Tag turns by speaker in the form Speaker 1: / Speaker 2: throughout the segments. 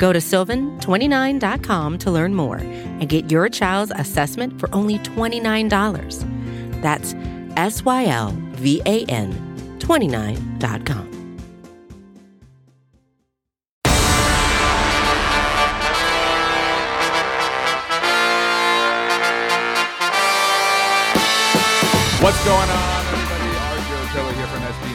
Speaker 1: Go to sylvan29.com to learn more and get your child's assessment for only $29. That's S Y L V A N 29.com.
Speaker 2: What's going on, everybody? Arjo Triller here from SB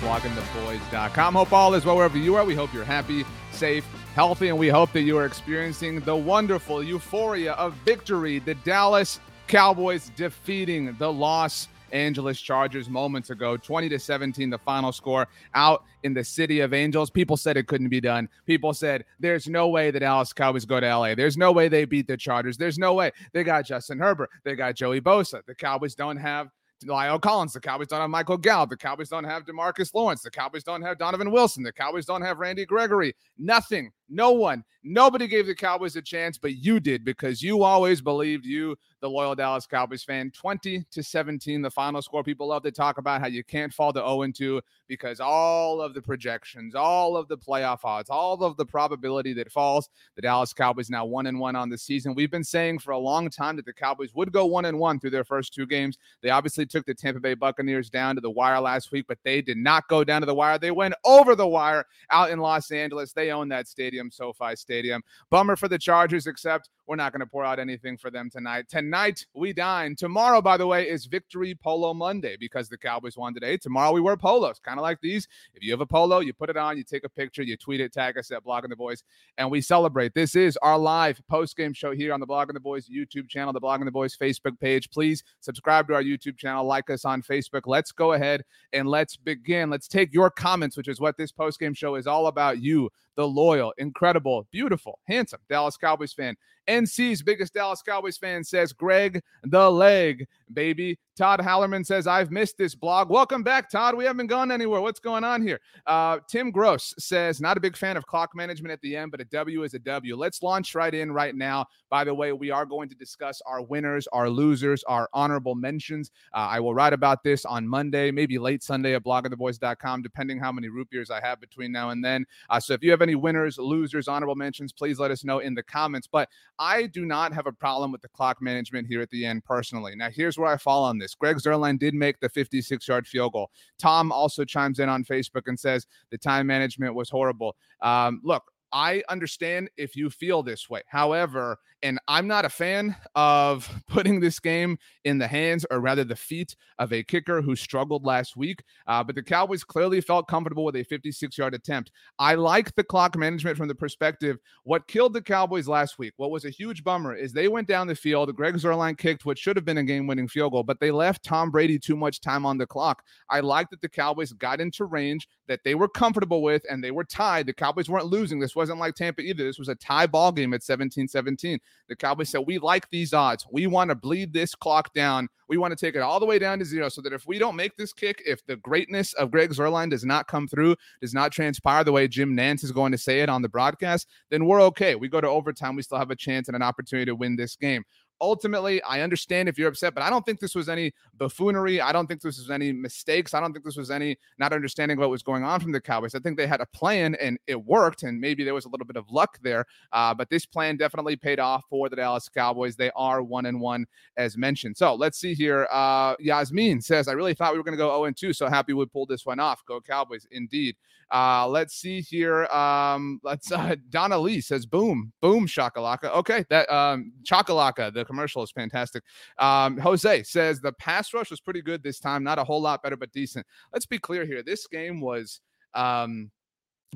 Speaker 2: bloggingtheboys.com. Hope all is well wherever you are. We hope you're happy, safe, healthy, and we hope that you are experiencing the wonderful euphoria of victory. The Dallas Cowboys defeating the Los Angeles Chargers moments ago, 20 to 17, the final score out in the city of Angels. People said it couldn't be done. People said there's no way the Dallas Cowboys go to LA. There's no way they beat the Chargers. There's no way. They got Justin Herbert. They got Joey Bosa. The Cowboys don't have La'el Collins. The Cowboys don't have Michael Gallup. The Cowboys don't have Demarcus Lawrence. The Cowboys don't have Donovan Wilson. The Cowboys don't have Randy Gregory. Nothing. No one. Nobody gave the Cowboys a chance, but you did because you always believed you, the loyal Dallas Cowboys fan. 20 to 17, the final score. People love to talk about how you can't fall to 0 2 because all of the projections, all of the playoff odds, all of the probability that falls, the Dallas Cowboys now 1 and 1 on the season. We've been saying for a long time that the Cowboys would go 1 and 1 through their first two games. They obviously took the Tampa Bay Buccaneers down to the wire last week, but they did not go down to the wire. They went over the wire out in Los Angeles. They own that stadium, SoFi Stadium. Bummer for the Chargers, except we're not going to pour out anything for them tonight. Tonight, we dine. Tomorrow, by the way, is Victory Polo Monday because the Cowboys won today. Tomorrow, we wear polos, kind of like these. If you have a polo, you put it on, you take a picture, you tweet it, tag us at Blogging the Boys, and we celebrate. This is our live post game show here on the Blogging the Boys YouTube channel, the Blogging the Boys Facebook page. Please subscribe to our YouTube channel, like us on Facebook. Let's go ahead and let's begin. Let's take your comments, which is what this post game show is all about. You, the loyal, incredible, beautiful, handsome Dallas Cowboys fan. NC's biggest Dallas Cowboys fan says Greg the leg, baby. Todd Hallerman says, I've missed this blog. Welcome back, Todd. We haven't gone anywhere. What's going on here? Uh, Tim Gross says, not a big fan of clock management at the end, but a W is a W. Let's launch right in right now. By the way, we are going to discuss our winners, our losers, our honorable mentions. Uh, I will write about this on Monday, maybe late Sunday at bloggingtheboys.com, depending how many root beers I have between now and then. Uh, so if you have any winners, losers, honorable mentions, please let us know in the comments. But I do not have a problem with the clock management here at the end personally. Now, here's where I fall on this. Greg Zuerlein did make the 56 yard field goal. Tom also chimes in on Facebook and says the time management was horrible. Um, look, I understand if you feel this way. However, and I'm not a fan of putting this game in the hands or rather the feet of a kicker who struggled last week. Uh, but the Cowboys clearly felt comfortable with a 56 yard attempt. I like the clock management from the perspective. What killed the Cowboys last week, what was a huge bummer, is they went down the field. Greg Zuerlein kicked what should have been a game winning field goal, but they left Tom Brady too much time on the clock. I like that the Cowboys got into range that they were comfortable with and they were tied. The Cowboys weren't losing. This wasn't like Tampa either. This was a tie ball game at 17 17. The Cowboys said, We like these odds. We want to bleed this clock down. We want to take it all the way down to zero so that if we don't make this kick, if the greatness of Greg Zuerlein does not come through, does not transpire the way Jim Nantz is going to say it on the broadcast, then we're okay. We go to overtime. We still have a chance and an opportunity to win this game ultimately, I understand if you're upset, but I don't think this was any buffoonery. I don't think this was any mistakes. I don't think this was any not understanding what was going on from the Cowboys. I think they had a plan and it worked, and maybe there was a little bit of luck there. Uh, but this plan definitely paid off for the Dallas Cowboys. They are one and one as mentioned. So let's see here. Uh, Yasmin says, I really thought we were going to go 0 and 2. So happy we pulled this one off. Go Cowboys, indeed. Uh, let's see here. Um, let's uh, Donna Lee says, boom, boom, shakalaka. Okay, that um, chakalaka, the commercial is fantastic. Um, Jose says the pass rush was pretty good this time, not a whole lot better, but decent. Let's be clear here. This game was um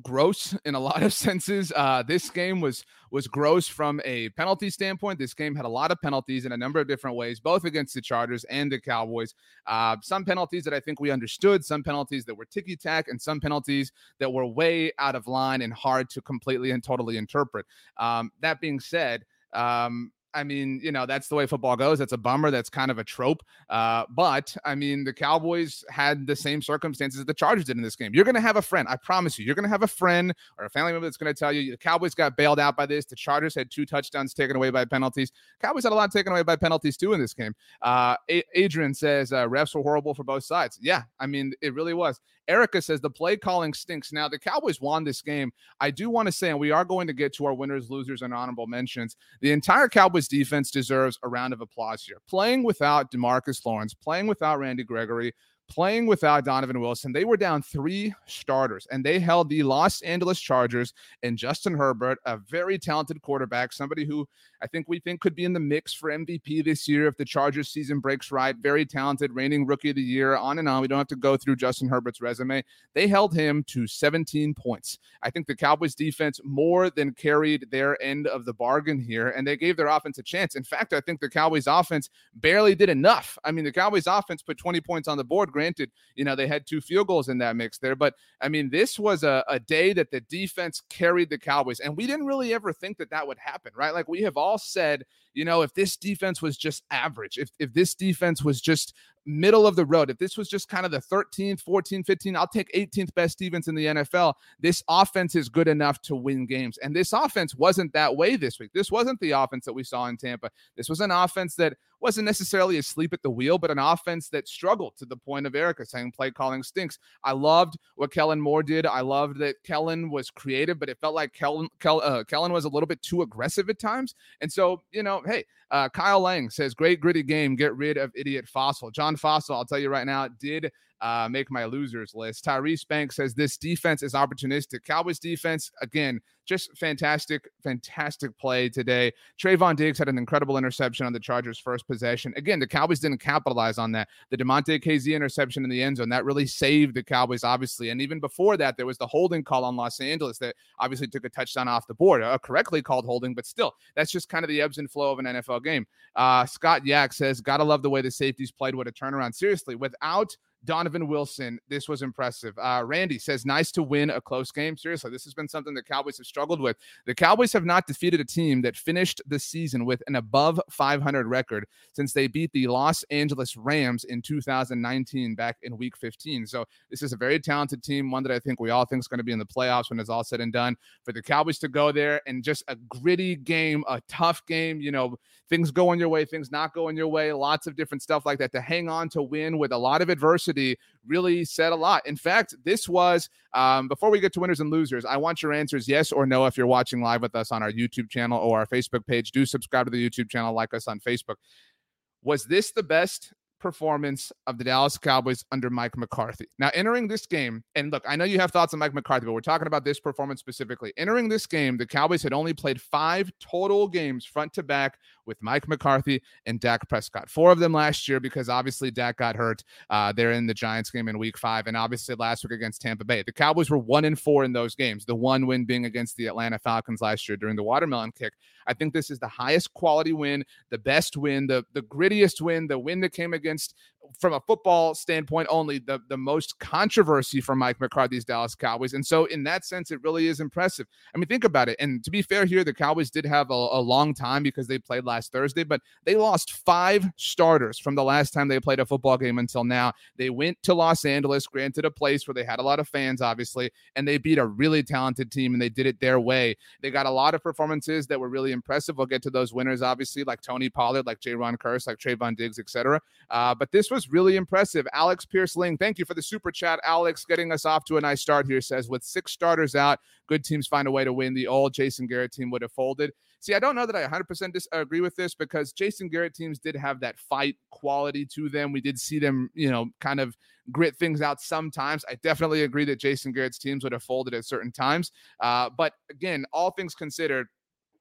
Speaker 2: gross in a lot of senses. Uh, this game was was gross from a penalty standpoint. This game had a lot of penalties in a number of different ways, both against the Chargers and the Cowboys. Uh, some penalties that I think we understood, some penalties that were ticky tack, and some penalties that were way out of line and hard to completely and totally interpret. Um, that being said, um, I mean, you know, that's the way football goes. That's a bummer. That's kind of a trope. Uh, but I mean, the Cowboys had the same circumstances that the Chargers did in this game. You're going to have a friend. I promise you. You're going to have a friend or a family member that's going to tell you the Cowboys got bailed out by this. The Chargers had two touchdowns taken away by penalties. Cowboys had a lot taken away by penalties too in this game. Uh, Adrian says uh, refs were horrible for both sides. Yeah, I mean, it really was. Erica says the play calling stinks. Now, the Cowboys won this game. I do want to say, and we are going to get to our winners, losers, and honorable mentions. The entire Cowboys defense deserves a round of applause here. Playing without Demarcus Lawrence, playing without Randy Gregory, playing without Donovan Wilson. They were down three starters and they held the Los Angeles Chargers and Justin Herbert, a very talented quarterback, somebody who I think we think could be in the mix for MVP this year if the Chargers season breaks right. Very talented, reigning rookie of the year, on and on. We don't have to go through Justin Herbert's resume. They held him to 17 points. I think the Cowboys defense more than carried their end of the bargain here, and they gave their offense a chance. In fact, I think the Cowboys offense barely did enough. I mean, the Cowboys offense put 20 points on the board. Granted, you know, they had two field goals in that mix there, but I mean, this was a, a day that the defense carried the Cowboys, and we didn't really ever think that that would happen, right? Like we have all all said, you know, if this defense was just average, if, if this defense was just middle of the road, if this was just kind of the 13th, 14th, 15th, I'll take 18th best defense in the NFL. This offense is good enough to win games. And this offense wasn't that way this week. This wasn't the offense that we saw in Tampa. This was an offense that wasn't necessarily asleep at the wheel, but an offense that struggled to the point of Erica saying play calling stinks. I loved what Kellen Moore did. I loved that Kellen was creative, but it felt like Kellen, Kellen, uh, Kellen was a little bit too aggressive at times. And so, you know, hey, uh, Kyle Lang says, great gritty game. Get rid of idiot Fassel. John Fassel, I'll tell you right now, did uh, make my losers list. Tyrese Banks says this defense is opportunistic. Cowboys defense, again, just fantastic, fantastic play today. Trevon Diggs had an incredible interception on the Chargers' first possession. Again, the Cowboys didn't capitalize on that. The Damontae Kazee interception in the end zone that really saved the Cowboys, obviously. And even before that, there was the holding call on Los Angeles that obviously took a touchdown off the board, a correctly called holding, but still, that's just kind of the ebbs and flow of an NFL game. Uh, Scott Yak says, "Gotta love the way the safeties played. What a turnaround! Seriously, without." Donovan Wilson, this was impressive. Uh, Randy says, nice to win a close game. Seriously, this has been something the Cowboys have struggled with. The Cowboys have not defeated a team that finished the season with an above 500 record since they beat the Los Angeles Rams in 2019 back in week 15. So this is a very talented team, one that I think we all think is going to be in the playoffs when it's all said and done. For the Cowboys to go there and just a gritty game, a tough game, you know, things going your way, things not going your way, lots of different stuff like that to hang on to win with a lot of adversity really said a lot. In fact, this was um, before we get to winners and losers, I want your answers yes or no if you're watching live with us on our YouTube channel or our Facebook page. Do subscribe to the YouTube channel, like us on Facebook. Was this the best performance of the Dallas Cowboys under Mike McCarthy. Now, entering this game, and look, I know you have thoughts on Mike McCarthy, but we're talking about this performance specifically. Entering this game, the Cowboys had only played five total games front to back with Mike McCarthy and Dak Prescott. Four of them last year because obviously Dak got hurt. Uh, they're in the Giants game in week five, and obviously last week against Tampa Bay. The Cowboys were one in four in those games, the one win being against the Atlanta Falcons last year during the watermelon kick. I think this is the highest quality win, the best win, the, the grittiest win, the win that came against from a football standpoint only the, the most controversy from Mike McCarthy's Dallas Cowboys. And so in that sense, it really is impressive. I mean, think about it. And to be fair here, the Cowboys did have a, a long time because they played last Thursday, but they lost five starters from the last time they played a football game until now. They went to Los Angeles, granted a place where they had a lot of fans, obviously, and they beat a really talented team and they did it their way. They got a lot of performances that were really impressive. We'll get to those winners, obviously, like Tony Pollard, like Jayron Kearse, like Trevon Diggs, etc. Uh, but this was really impressive. Alex Pierce Ling, thank you for the super chat. Alex getting us off to a nice start here says, with six starters out, good teams find a way to win. The old Jason Garrett team would have folded. See, I don't know that I 100% disagree with this because Jason Garrett teams did have that fight quality to them. We did see them, you know, kind of grit things out sometimes. I definitely agree that Jason Garrett's teams would have folded at certain times. Uh, but again, all things considered,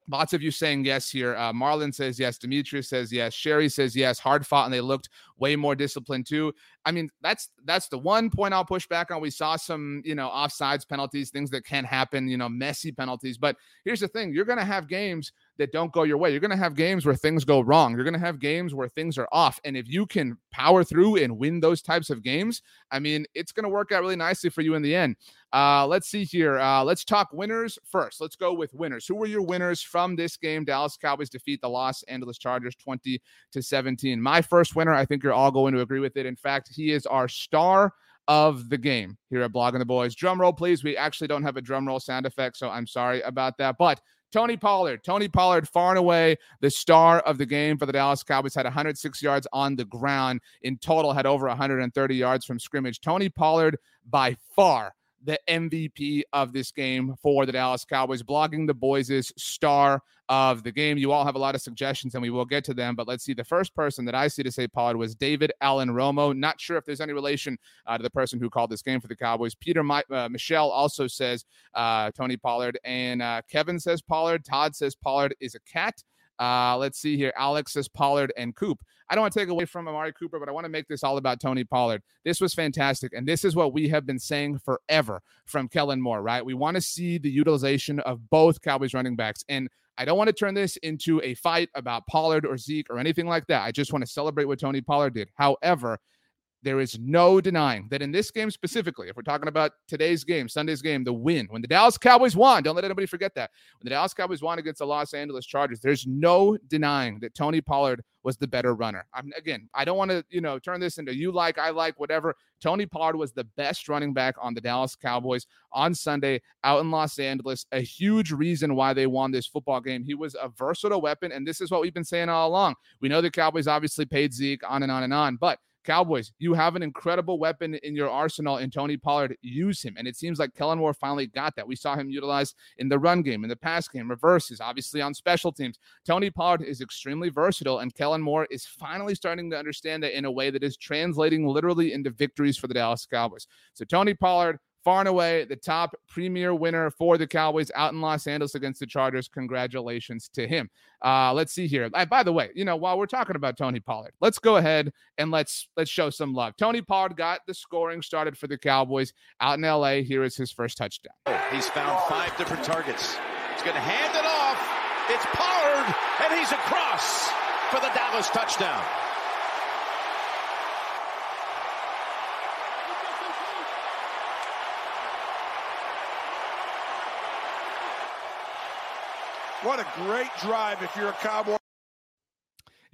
Speaker 2: Lots of you saying yes here. Uh, Marlon says yes. Demetrius says yes. Sherry says yes. Hard fought, and they looked way more disciplined too. I mean, that's that's the one point I'll push back on. We saw some, you know, offsides penalties, things that can happen, you know, messy penalties. But here's the thing: you're going to have games that don't go your way. You're going to have games where things go wrong. You're going to have games where things are off. And if you can power through and win those types of games, I mean, it's going to work out really nicely for you in the end. Uh, let's see here. Uh, let's talk winners first. Let's go with winners. Who were your winners from this game? Dallas Cowboys defeat the Los Angeles Chargers 20 to 17. My first winner, I think you're all going to agree with it. In fact, he is our star of the game here at Blogging the Boys. Drum roll, please. We actually don't have a drum roll sound effect, so I'm sorry about that. But Tony Pollard. Tony Pollard, far and away the star of the game for the Dallas Cowboys, had 106 yards on the ground. In total, had over 130 yards from scrimmage. Tony Pollard, by far, the MVP of this game for the Dallas Cowboys, blogging the boys' star of the game. You all have a lot of suggestions, and we will get to them. But let's see. The first person that I see to say Pollard was David Allen Romo. Not sure if there's any relation uh, to the person who called this game for the Cowboys. Peter My- uh, Michelle also says uh, Tony Pollard, and uh, Kevin says Pollard. Todd says Pollard is a cat. Uh, let's see here. Alex says Pollard and Coop. I don't want to take away from Amari Cooper, but I want to make this all about Tony Pollard. This was fantastic. And this is what we have been saying forever from Kellen Moore, right? We want to see the utilization of both Cowboys running backs. And I don't want to turn this into a fight about Pollard or Zeke or anything like that. I just want to celebrate what Tony Pollard did. However, there is no denying that in this game specifically, if we're talking about today's game, Sunday's game, the win, when the Dallas Cowboys won, don't let anybody forget that. When the Dallas Cowboys won against the Los Angeles Chargers, there's no denying that Tony Pollard was the better runner. I'm again, I don't want to, you know, turn this into you like, I like, whatever. Tony Pollard was the best running back on the Dallas Cowboys on Sunday out in Los Angeles. A huge reason why they won this football game. He was a versatile weapon, and this is what we've been saying all along. We know the Cowboys obviously paid Zeke on and on and on, but Cowboys, you have an incredible weapon in your arsenal in Tony Pollard. Use him. And it seems like Kellen Moore finally got that. We saw him utilized in the run game, in the pass game, reverses, obviously on special teams. Tony Pollard is extremely versatile, and Kellen Moore is finally starting to understand that in a way that is translating literally into victories for the Dallas Cowboys. So, Tony Pollard, far and away the top premier winner for the Cowboys out in Los Angeles against the Chargers. Congratulations to him. Uh, let's see here. Uh, by the way, you know, while we're talking about Tony Pollard, let's go ahead and let's let's show some love. Tony Pollard got the scoring started for the Cowboys out in LA. Here is his first touchdown.
Speaker 3: Oh, he's found five different targets. He's going to hand it off. It's Pollard, and he's across for the Dallas touchdown.
Speaker 4: What a great drive if you're a Cowboy.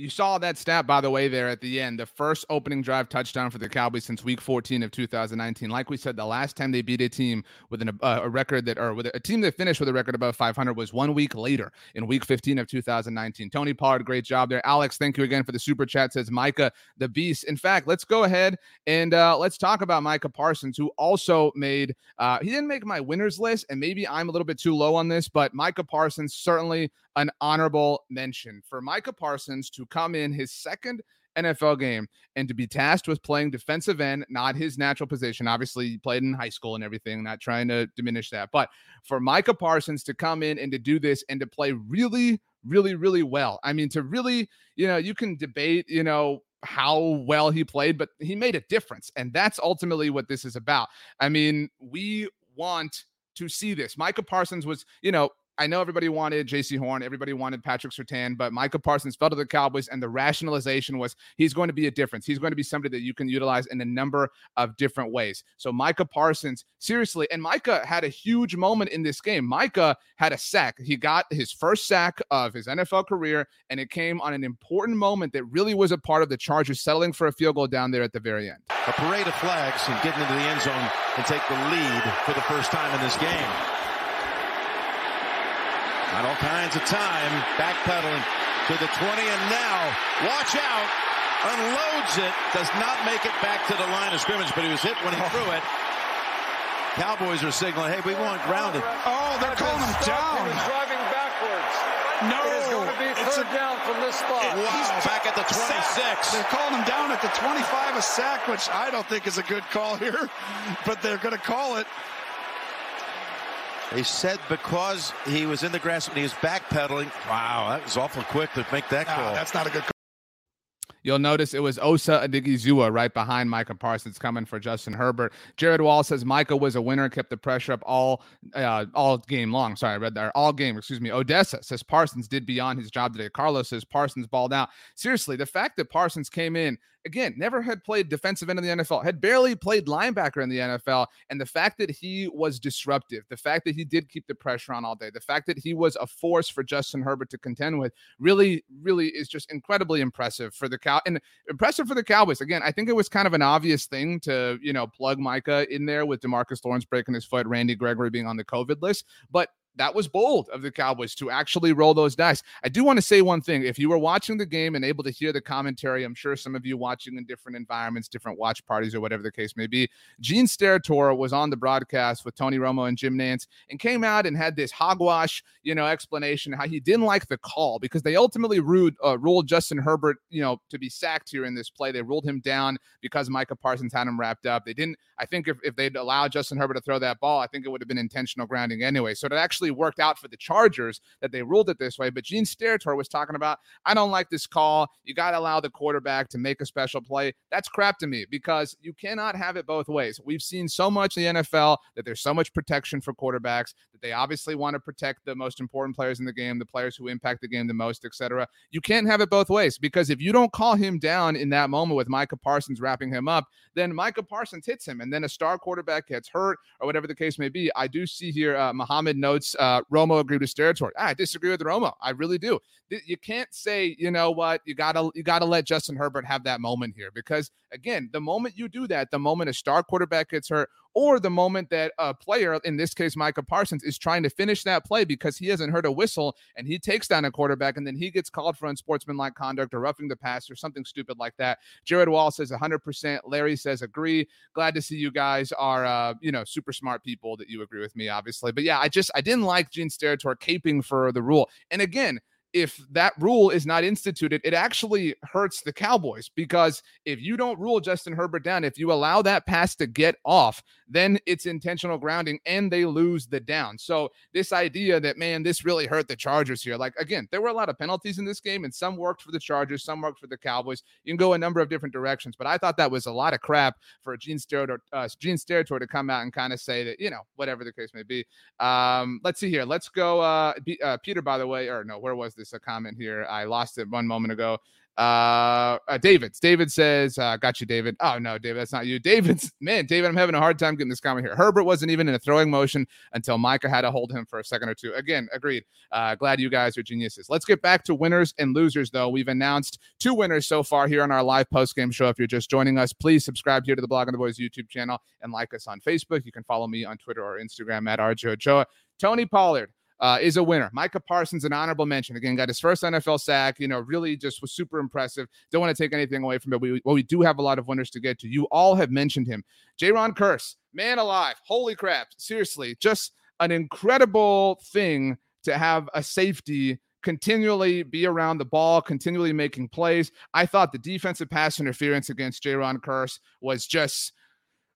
Speaker 2: You saw that stat, by the way, there at the end. The first opening drive touchdown for the Cowboys since Week 14 of 2019. Like we said, the last time they beat a team with an, uh, a record that, or with a team that finished with a record above 500 was one week later in Week 15 of 2019. Tony Pollard, great job there. Alex, thank you again for the super chat. Says Micah the Beast. In fact, let's go ahead and uh, let's talk about Micah Parsons, who also made. Uh, he didn't make my winners list, and maybe I'm a little bit too low on this, but Micah Parsons certainly an honorable mention for Micah Parsons to come in his second NFL game and to be tasked with playing defensive end, not his natural position. Obviously, he played in high school and everything, not trying to diminish that. But for Micah Parsons to come in and to do this and to play really, really, really well. I mean, to really, you know, you can debate, you know, how well he played, but he made a difference. And that's ultimately what this is about. I mean, we want to see this. Micah Parsons was, you know, I know everybody wanted Jaycee Horn, everybody wanted Patrick Surtain, but Micah Parsons fell to the Cowboys, and the rationalization was he's going to be a difference. He's going to be somebody that you can utilize in a number of different ways. So Micah Parsons, seriously, and Micah had a huge moment in this game. Micah had a sack. He got his first sack of his NFL career, and it came on an important moment that really was a part of the Chargers settling for a field goal down there at the very end.
Speaker 3: A parade of flags and getting into the end zone and take the lead for the first time in this game. Got all kinds of time, backpedaling to the 20, and now, watch out, unloads it, does not make it back to the line of scrimmage, but he was hit when he threw it. Cowboys are signaling, hey, we want grounded.
Speaker 4: Oh, they're calling him down.
Speaker 5: He was driving backwards.
Speaker 4: No,
Speaker 5: It is going to be
Speaker 4: it's
Speaker 5: third
Speaker 4: a-
Speaker 5: down from this spot.
Speaker 3: Wow, back at the 26.
Speaker 4: They're calling him down at the 25 a sack, which I don't think is a good call here, but they're going to call it.
Speaker 3: They said because he was in the grass when he was backpedaling. Wow, that was awful quick to make that call.
Speaker 4: that's not a good call.
Speaker 2: You'll notice it was Osa Odighizuwa right behind Micah Parsons coming for Justin Herbert. Jared Wall says Micah was a winner, kept the pressure up all uh, all game long. Sorry, I read that. All game, excuse me. Odessa says Parsons did beyond his job today. Carlos says Parsons balled out. Seriously, the fact that Parsons came in again, never had played defensive end in the NFL, had barely played linebacker in the NFL. And the fact that he was disruptive, the fact that he did keep the pressure on all day, the fact that he was a force for Justin Herbert to contend with really, really is just incredibly impressive for the Cow and impressive for the Cowboys. Again, I think it was kind of an obvious thing to, you know, plug Micah in there with Demarcus Lawrence breaking his foot, Randy Gregory being on the COVID list. But that was bold of the Cowboys to actually roll those dice. I do want to say one thing. If you were watching the game and able to hear the commentary, I'm sure some of you watching in different environments, different watch parties, or whatever the case may be, Gene Steratore was on the broadcast with Tony Romo and Jim Nantz and came out and had this hogwash, you know, explanation how he didn't like the call because they ultimately ruled, uh, ruled Justin Herbert, you know, to be sacked here in this play. They ruled him down because Micah Parsons had him wrapped up. They didn't, I think if, if they'd allowed Justin Herbert to throw that ball, I think it would have been intentional grounding anyway. So it actually actually worked out for the Chargers that they ruled it this way. But Gene Steratore was talking about, I don't like this call. You got to allow the quarterback to make a special play. That's crap to me because you cannot have it both ways. We've seen so much in the NFL that there's so much protection for quarterbacks they obviously want to protect the most important players in the game, the players who impact the game the most, etc. You can't have it both ways because if you don't call him down in that moment with Micah Parsons wrapping him up, then Micah Parsons hits him and then a star quarterback gets hurt or whatever the case may be. I do see here uh, Muhammad notes uh, Romo agreed with Steratore. I disagree with Romo. I really do. You can't say, you know what, you gotta you gotta let Justin Herbert have that moment here because again, the moment you do that, the moment a star quarterback gets hurt, or the moment that a player, in this case Micah Parsons, is trying to finish that play because he hasn't heard a whistle and he takes down a quarterback and then he gets called for unsportsmanlike conduct or roughing the pass or something stupid like that. Jared Wall says 100%. Larry says agree. Glad to see you guys are, uh, you know, super smart people that you agree with me, obviously. But yeah, I just I didn't like Gene Steratore caping for the rule. And again, if that rule is not instituted, it actually hurts the Cowboys because if you don't rule Justin Herbert down, if you allow that pass to get off, then it's intentional grounding and they lose the down. So, this idea that, man, this really hurt the Chargers here, like, again, there were a lot of penalties in this game and some worked for the Chargers, some worked for the Cowboys. You can go a number of different directions, but I thought that was a lot of crap for Gene Steratore, uh, Gene Steratore to come out and kind of say that, you know, whatever the case may be. Um, let's see here. Let's go. Uh, uh, Peter, by the way, or no, where was this? A comment here. I lost it one moment ago. Uh, uh David. David says, uh, got you, David. Oh no, David, that's not you. David's man, David, I'm having a hard time getting this comment here. Herbert wasn't even in a throwing motion until Micah had to hold him for a second or two. Again, agreed. Uh, glad you guys are geniuses. Let's get back to winners and losers, though. We've announced two winners so far here on our live post game show. If you're just joining us, please subscribe here to the Blogging the Boys YouTube channel and like us on Facebook. You can follow me on Twitter or Instagram at RJ. Tony Pollard uh, is a winner. Micah Parsons, an honorable mention. Again, got his first NFL sack. You know, really just was super impressive. Don't want to take anything away from it. We, well, we do have a lot of winners to get to. You all have mentioned him. Jayron Kearse, man alive. Holy crap. Seriously, just an incredible thing to have a safety continually be around the ball, continually making plays. I thought the defensive pass interference against Jayron Kearse was just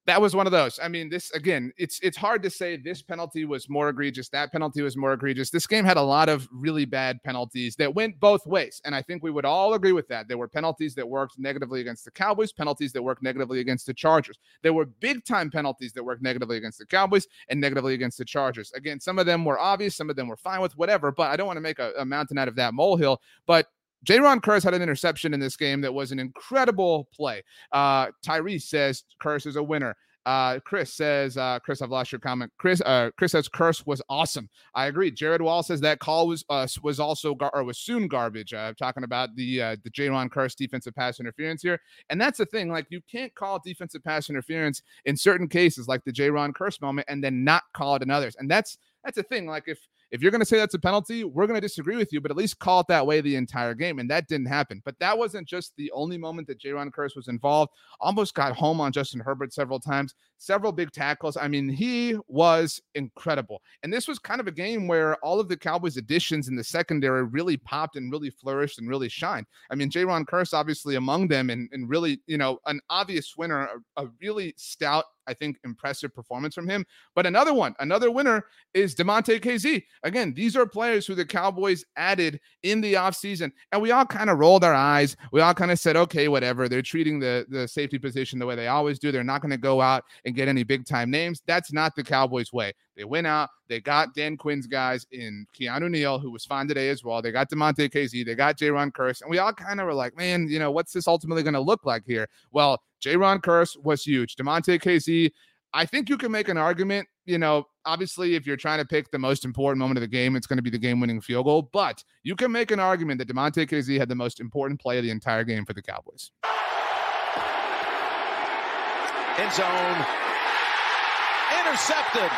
Speaker 2: that was one of those. I mean, this again, it's it's hard to say this penalty was more egregious, that penalty was more egregious. This game had a lot of really bad penalties that went both ways, and I think we would all agree with that. There were penalties that worked negatively against the Cowboys, penalties that worked negatively against the Chargers. There were big time penalties that worked negatively against the Cowboys and negatively against the Chargers. Again, some of them were obvious, some of them were fine with whatever, but I don't want to make a, a mountain out of that molehill. But Jayron Kearse had an interception in this game that was an incredible play. Uh, Tyrese says Kearse is a winner. Uh, Chris says, uh, Chris, I've lost your comment. Chris, uh, Chris says Kearse was awesome. I agree. Jared Wall says that call was uh, was also gar- or was soon garbage. Uh, talking about the uh, the Jayron Kearse defensive pass interference here, and that's the thing. Like you can't call defensive pass interference in certain cases, like the Jayron Kearse moment, and then not call it in others. And that's that's the thing. Like if if you're going to say that's a penalty, we're going to disagree with you, but at least call it that way the entire game. And that didn't happen. But that wasn't just the only moment that Jayron Kearse was involved. Almost got home on Justin Herbert several times, several big tackles. I mean, he was incredible. And this was kind of a game where all of the Cowboys' additions in the secondary really popped and really flourished and really shined. I mean, Jayron Kearse obviously among them and, and really, you know, an obvious winner, a, a really stout I think, impressive performance from him. But another one, another winner is Damontae Kazee. Again, these are players who the Cowboys added in the offseason. And we all kind of rolled our eyes. We all kind of said, okay, whatever. They're treating the, the safety position the way they always do. They're not going to go out and get any big time names. That's not the Cowboys' way. They went out, they got Dan Quinn's guys in Keanu Neal, who was fine today as well. They got Damontae Kazee, they got Jayron Kearse, and we all kind of were like, man, you know, what's this ultimately going to look like here? Well, Jayron Kearse was huge. Damontae Kazee, I think you can make an argument. You know, obviously, if you're trying to pick the most important moment of the game, it's going to be the game-winning field goal. But you can make an argument that Damontae Kazee had the most important play of the entire game for the Cowboys.
Speaker 3: End zone. Intercepted.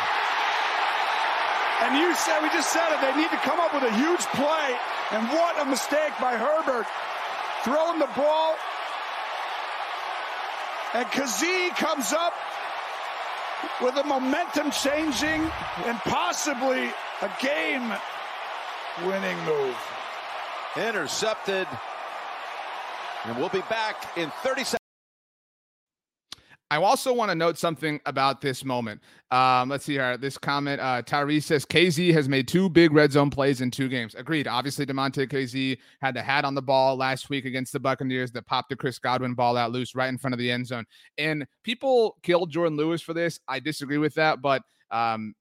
Speaker 4: And you said, we just said it, they need to come up with a huge play. And what a mistake by Herbert. Throwing the ball. And Kazee comes up with a momentum changing and possibly a game winning move.
Speaker 3: Intercepted. And we'll be back in 30 seconds.
Speaker 2: I also want to note something about this moment. Um, let's see here. This comment, uh, Tyrese says Kazee has made two big red zone plays in two games. Agreed. Obviously, Damontae Kazee had the hat on the ball last week against the Buccaneers that popped the Chris Godwin ball out loose right in front of the end zone. And people killed Jourdan Lewis for this. I disagree with that, but um,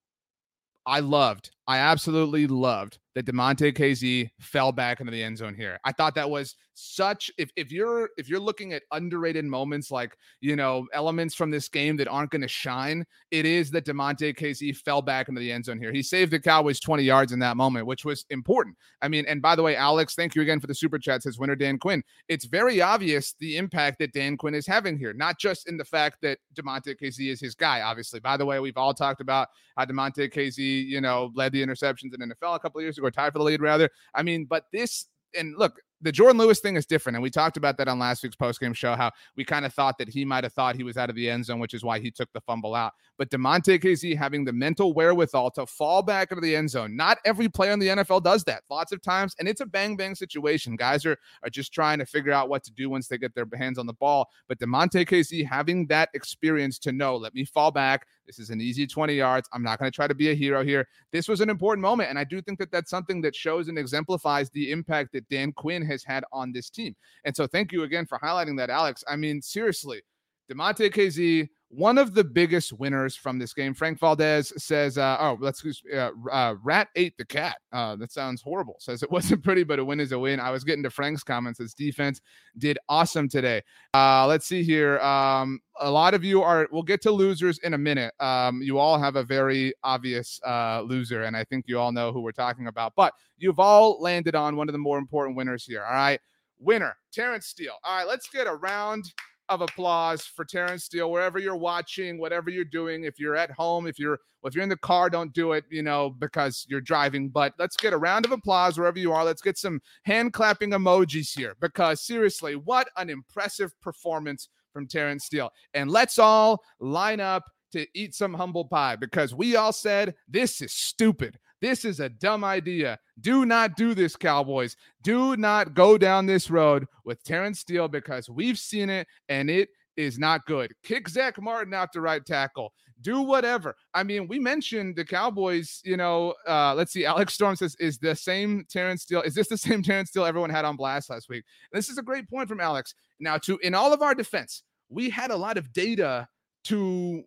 Speaker 2: I loved, I absolutely loved that Damontae Kazee fell back into the end zone here. I thought that was such if if you're if you're looking at underrated moments like you know elements from this game that aren't going to shine, it is that Damontae Kazee fell back into the end zone here. He saved the Cowboys 20 yards in that moment, which was important. I mean, and by the way, Alex, thank you again for the super chat. Says winner Dan Quinn. It's very obvious the impact that Dan Quinn is having here, not just in the fact that Damontae Kazee is his guy. Obviously, by the way, we've all talked about how Damontae Kazee, you know, led the interceptions in NFL a couple years ago, tied for the lead rather. I mean, but this and look, the Jourdan Lewis thing is different. And we talked about that on last week's postgame show, how we kind of thought that he might have thought he was out of the end zone, which is why he took the fumble out. But Damontae Kazee having the mental wherewithal to fall back into the end zone. Not every player in the NFL does that. Lots of times, and it's a bang bang situation. Guys are, are just trying to figure out what to do once they get their hands on the ball. But Damontae Kazee having that experience to know, let me fall back. This is an easy 20 yards. I'm not going to try to be a hero here. This was an important moment. And I do think that that's something that shows and exemplifies the impact that Dan Quinn has had on this team. And so thank you again for highlighting that, Alex. I mean, seriously, Damontae Kazee, one of the biggest winners from this game. Frank Valdez says, uh, "Oh, let's uh, uh, rat ate the cat." Uh, that sounds horrible. Says it wasn't pretty, but a win is a win. I was getting to Frank's comments. His defense did awesome today. Uh, let's see here. Um, a lot of you are. We'll get to losers in a minute. Um, you all have a very obvious uh, loser, and I think you all know who we're talking about. But you've all landed on one of the more important winners here. All right, winner Terence Steele. All right, let's get a round of applause for Terence Steele wherever you're watching, whatever you're doing. If you're at home, if you're if you're in the car, don't do it, you know, because you're driving. But let's get a round of applause wherever you are. Let's get some hand clapping emojis here because seriously, what an impressive performance from Terence Steele. And let's all line up to eat some humble pie because we all said this is stupid. This is a dumb idea. Do not do this, Cowboys. Do not go down this road with Terence Steele because we've seen it and it is not good. Kick Zack Martin out to right tackle. Do whatever. I mean, we mentioned the Cowboys, you know, uh, let's see. Alex Storm says, is the same Terence Steele, is this the same Terence Steele everyone had on blast last week? this is a great point from Alex. Now, to in all of our defense, we had a lot of data to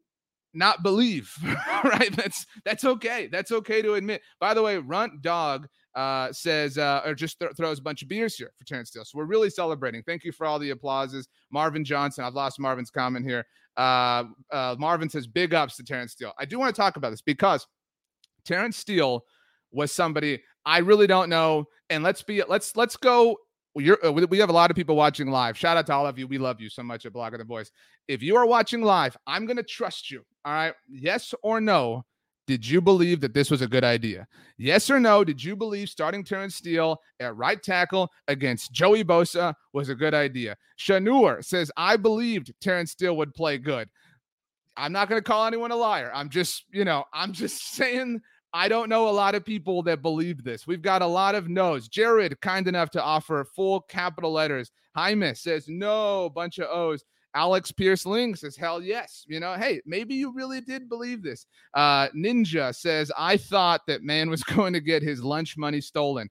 Speaker 2: not believe, right? That's that's okay. That's okay to admit. By the way, Runt Dog uh, says uh, or just th- throws a bunch of beers here for Terence Steele. So we're really celebrating. Thank you for all the applauses. Marvin Johnson, I've lost Marvin's comment here. Uh, uh, Marvin says big ups to Terence Steele. I do want to talk about this because Terence Steele was somebody I really don't know. And let's be let's let's go you're, uh, we have a lot of people watching live. Shout out to all of you. We love you so much at Blogging the Boys. If you are watching live, I'm going to trust you. All right. Yes or no. Did you believe that this was a good idea? Yes or no? Did you believe starting Terence Steele at right tackle against Joey Bosa was a good idea? Shanur says, I believed Terence Steele would play good. I'm not going to call anyone a liar. I'm just, you know, I'm just saying I don't know a lot of people that believe this. We've got a lot of no's. Jared, kind enough to offer full capital letters. Jaime says no, bunch of O's. Alex Pierce Ling says, hell yes. You know, hey, maybe you really did believe this. Uh, Ninja says, I thought that man was going to get his lunch money stolen.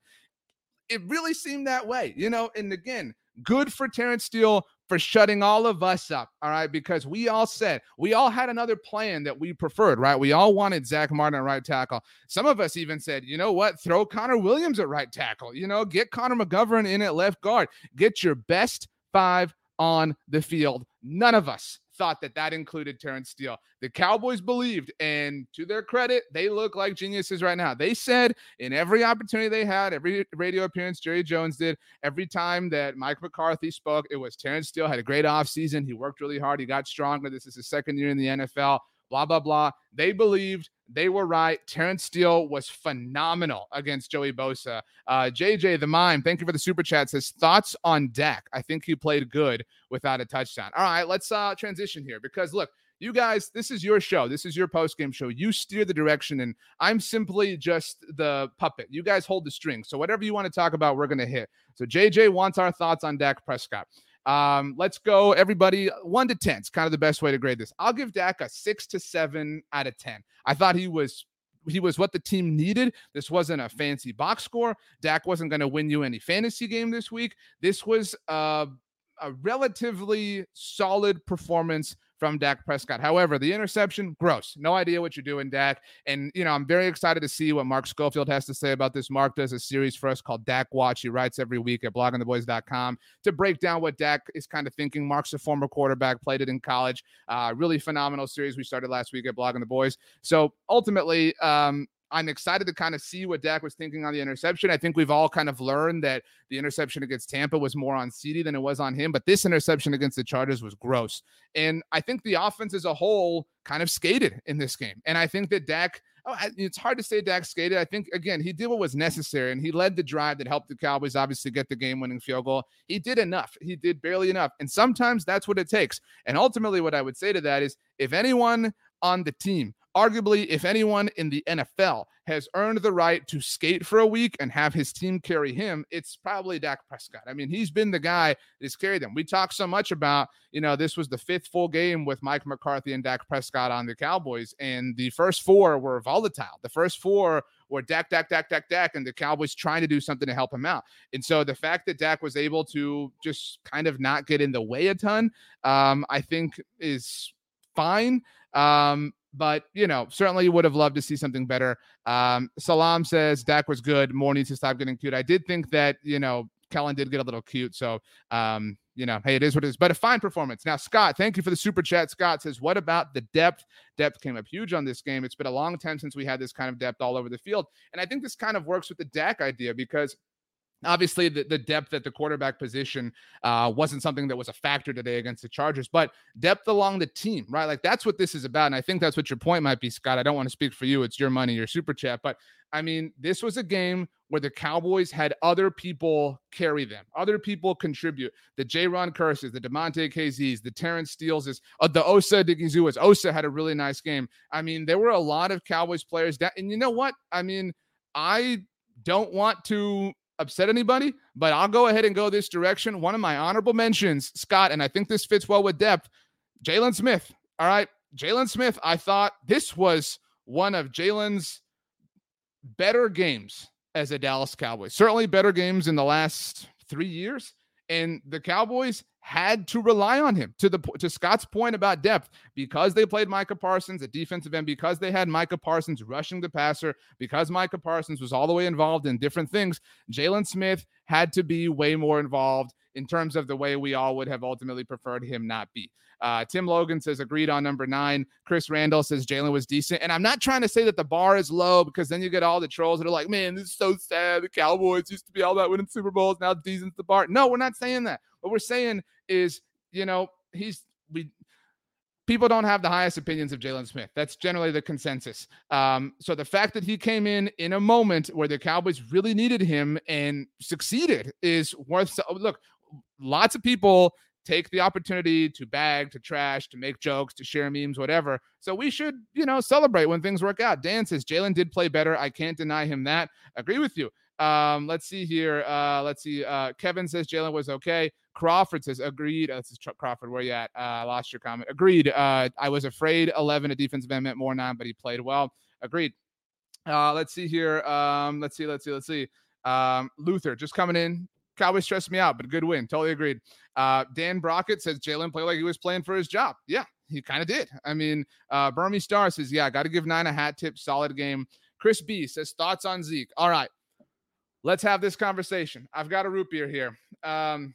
Speaker 2: It really seemed that way, you know, and again, good for Terence Steele for shutting all of us up. All right. Because we all said we all had another plan that we preferred, right? We all wanted Zack Martin at right tackle. Some of us even said, you know what? Throw Connor Williams at right tackle. You know, get Connor McGovern in at left guard. Get your best five on the field. None of us thought that that included Terence Steele. The Cowboys believed, and to their credit, they look like geniuses right now. They said in every opportunity they had, every radio appearance Jerry Jones did, every time that Mike McCarthy spoke, it was Terence Steele had a great offseason. He worked really hard. He got stronger. This is his second year in the NFL blah, blah, blah. They believed they were right. Terence Steele was phenomenal against Joey Bosa. Uh, JJ the Mime, thank you for the super chat. Says thoughts on Dak. I think he played good without a touchdown. All right, let's uh, transition here because look, you guys, this is your show. This is your post game show. You steer the direction, and I'm simply just the puppet. You guys hold the string. So whatever you want to talk about, we're going to hit. So JJ wants our thoughts on Dak Prescott. Um, let's go, everybody. One to 10. It's kind of the best way to grade this. I'll give Dak a six to seven out of 10. I thought he was he was what the team needed. This wasn't a fancy box score. Dak wasn't going to win you any fantasy game this week. This was uh, a relatively solid performance from Dak Prescott. However, the interception, gross. No idea what you're doing, Dak. And, you know, I'm very excited to see what Mark Schofield has to say about this. Mark does a series for us called Dak Watch. He writes every week at bloggingtheboys.com to break down what Dak is kind of thinking. Mark's a former quarterback, played it in college. Uh, really phenomenal series we started last week at Blogging the Boys. So ultimately, um, I'm excited to kind of see what Dak was thinking on the interception. I think we've all kind of learned that the interception against Tampa was more on CeeDee than it was on him, but this interception against the Chargers was gross. And I think the offense as a whole kind of skated in this game. And I think that Dak, oh, it's hard to say Dak skated. I think, again, he did what was necessary and he led the drive that helped the Cowboys obviously get the game winning field goal. He did enough. He did barely enough. And sometimes that's what it takes. And ultimately, what I would say to that is if anyone on the team arguably, if anyone in the NFL has earned the right to skate for a week and have his team carry him, it's probably Dak Prescott. I mean, he's been the guy that's carried them. We talk so much about, you know, this was the fifth full game with Mike McCarthy and Dak Prescott on the Cowboys, and the first four were volatile. The first four were Dak, Dak, Dak, Dak, Dak, and the Cowboys trying to do something to help him out. And so the fact that Dak was able to just kind of not get in the way a ton, um, I think is fine. Um, but you know, certainly you would have loved to see something better. Um, Salam says Dak was good. Moore needs to stop getting cute. I did think that you know Kellen did get a little cute, so um, you know, hey, it is what it is. But a fine performance. Now, Scott, thank you for the super chat. Scott says, "What about the depth? Depth came up huge on this game. It's been a long time since we had this kind of depth all over the field, and I think this kind of works with the Dak idea because." Obviously, the, the depth at the quarterback position uh, wasn't something that was a factor today against the Chargers, but depth along the team, right? Like that's what this is about. And I think that's what your point might be, Scott. I don't want to speak for you. It's your money, your super chat. But I mean, this was a game where the Cowboys had other people carry them, other people contribute. The Jayron Kearses, the Damontae Kazees, the Terence Steeles, uh, the Osa Odighizuwas. Osa had a really nice game. I mean, there were a lot of Cowboys players that, and you know what? I mean, I don't want to upset anybody, but I'll go ahead and go this direction. One of my honorable mentions, Scott, and I think this fits well with depth. Jaylon Smith. All right. Jaylon Smith, I thought this was one of Jaylon's better games as a Dallas Cowboy. Certainly better games in the last three years. And the Cowboys had to rely on him to the to Scott's point about depth because they played Micah Parsons at defensive end because they had Micah Parsons rushing the passer because Micah Parsons was all the way involved in different things Jaylon Smith had to be way more involved in terms of the way we all would have ultimately preferred him not be. Uh, Tim Logan says agreed on number nine. Chris Randall says Jaylon was decent. And I'm not trying to say that the bar is low because then you get all the trolls that are like, man, this is so sad. The Cowboys used to be all about winning Super Bowls. Now decent's the bar. No, we're not saying that. What we're saying is, you know, he's we people don't have the highest opinions of Jaylon Smith. That's generally the consensus. Um, so the fact that he came in in a moment where the Cowboys really needed him and succeeded is worth. Look, lots of people take the opportunity to bag, to trash, to make jokes, to share memes, whatever. So we should, you know, celebrate when things work out. Dan says Jaylon did play better. I can't deny him that. Agree with you. Um, let's see here. Uh, let's see. Uh, Kevin says Jaylon was okay. Crawford says agreed. Uh, this is Crawford. Where you at? Uh, I lost your comment. Agreed. Uh, I was afraid 11 a defensive end meant more nine, but he played well. Agreed. Uh, let's see here. Um, let's see. Let's see. Let's see. Um, Luther just coming in. Cowboys stressed me out, but good win. Totally agreed. Uh, Dan Brockett says Jaylon played like he was playing for his job. Yeah, he kind of did. I mean, uh, Burmy Star says, yeah, got to give nine a hat tip. Solid game. Chris B says, thoughts on Zeke. All right, let's have this conversation. I've got a root beer here. Um,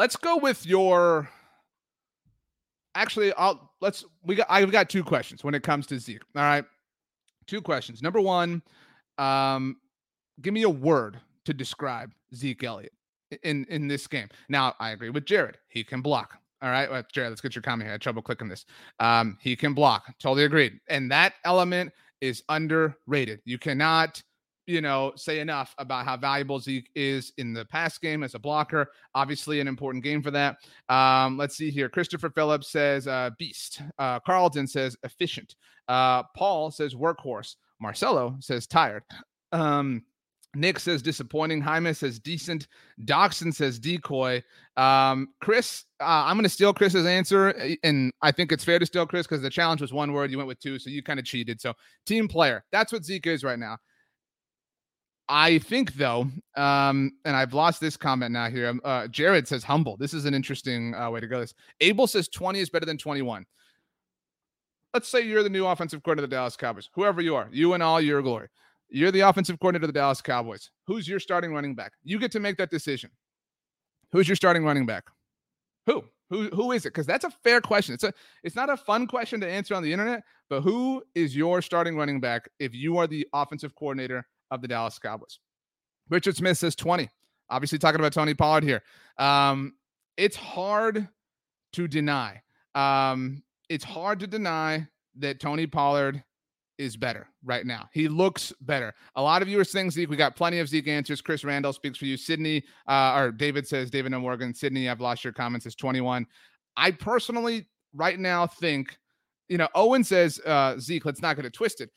Speaker 2: Let's go with your. Actually, I'll let's we got I've got two questions when it comes to Zeke. All right, two questions. Number one, um, give me a word to describe Zeke Elliott in in this game. Now, I agree with Jared. He can block. All right, well, Jared, let's get your comment here. I had trouble clicking this. Um, he can block. Totally agreed. And that element is underrated. You cannot, you know, say enough about how valuable Zeke is in the pass game as a blocker. Obviously, an important game for that. Um, let's see here. Christopher Phillips says uh, beast. Uh, Carlton says efficient. Uh, Paul says workhorse. Marcelo says tired. Um, Nick says disappointing. Jaime says decent. Doxson says decoy. Um, Chris, uh, I'm going to steal Chris's answer, uh, and I think it's fair to steal Chris because the challenge was one word. You went with two, so you kind of cheated. So team player. That's what Zeke is right now. I think though, um, and I've lost this comment now here. Um, Uh, Jared says humble. This is an interesting uh, way to go. This Abel says 20 is better than 21. Let's say you're the new offensive coordinator of the Dallas Cowboys, whoever you are, you and all your glory. You're the offensive coordinator of the Dallas Cowboys. Who's your starting running back? You get to make that decision. Who's your starting running back? Who? Who who is it? Because that's a fair question. It's a it's not a fun question to answer on the internet, but who is your starting running back if you are the offensive coordinator of the Dallas Cowboys? Richard Smith says 20. Obviously talking about Tony Pollard here. Um, it's hard to deny. Um, it's hard to deny that Tony Pollard is better right now. He looks better. A lot of you are saying Zeke. We got plenty of Zeke answers. Chris Randall speaks for you. Sydney, uh, or David says, David and Morgan. Sydney, I've lost your comments, is 21. I personally, right now, think, you know, Owen says, uh, Zeke, let's not get it twisted.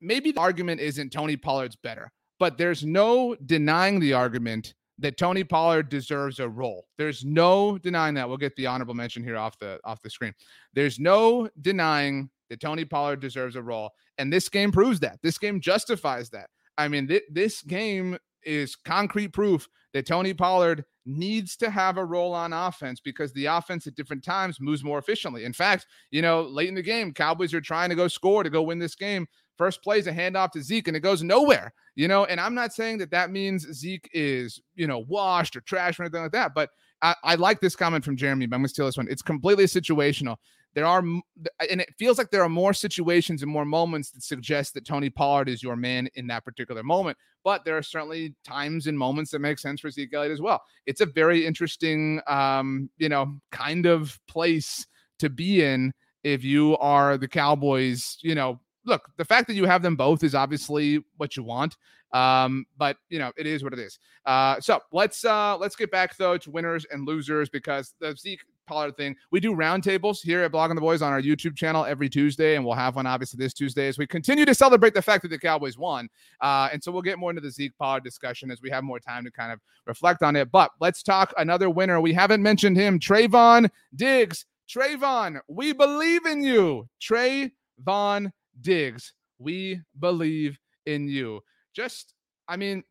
Speaker 2: Maybe the argument isn't Tony Pollard's better, but there's no denying the argument that Tony Pollard deserves a role. There's no denying that. We'll get the honorable mention here off the off the screen. There's no denying that Tony Pollard deserves a role. And this game proves that. This game justifies that. I mean, th- this game is concrete proof that Tony Pollard needs to have a role on offense because the offense at different times moves more efficiently. In fact, you know, late in the game, Cowboys are trying to go score to go win this game. First play is a handoff to Zeke and it goes nowhere, you know. And I'm not saying that that means Zeke is, you know, washed or trash or anything like that. But I, I like this comment from Jeremy, but I'm going to steal this one. It's completely situational there are, and it feels like there are more situations and more moments that suggest that Tony Pollard is your man in that particular moment. But there are certainly times and moments that make sense for Zeke Elliott as well. It's a very interesting, um, you know, kind of place to be in if you are the Cowboys, you know, look, the fact that you have them both is obviously what you want. Um, but you know, it is what it is. Uh, so let's uh let's get back though to winners and losers because the Zeke Pollard thing. We do roundtables here at Blogging the Boys on our YouTube channel every Tuesday, and we'll have one obviously this Tuesday as we continue to celebrate the fact that the Cowboys won. Uh, and so we'll get more into the Zeke Pollard discussion as we have more time to kind of reflect on it. But let's talk another winner. We haven't mentioned him, Trevon Diggs. Trevon, we believe in you. Trevon Diggs, we believe in you. Just, I mean,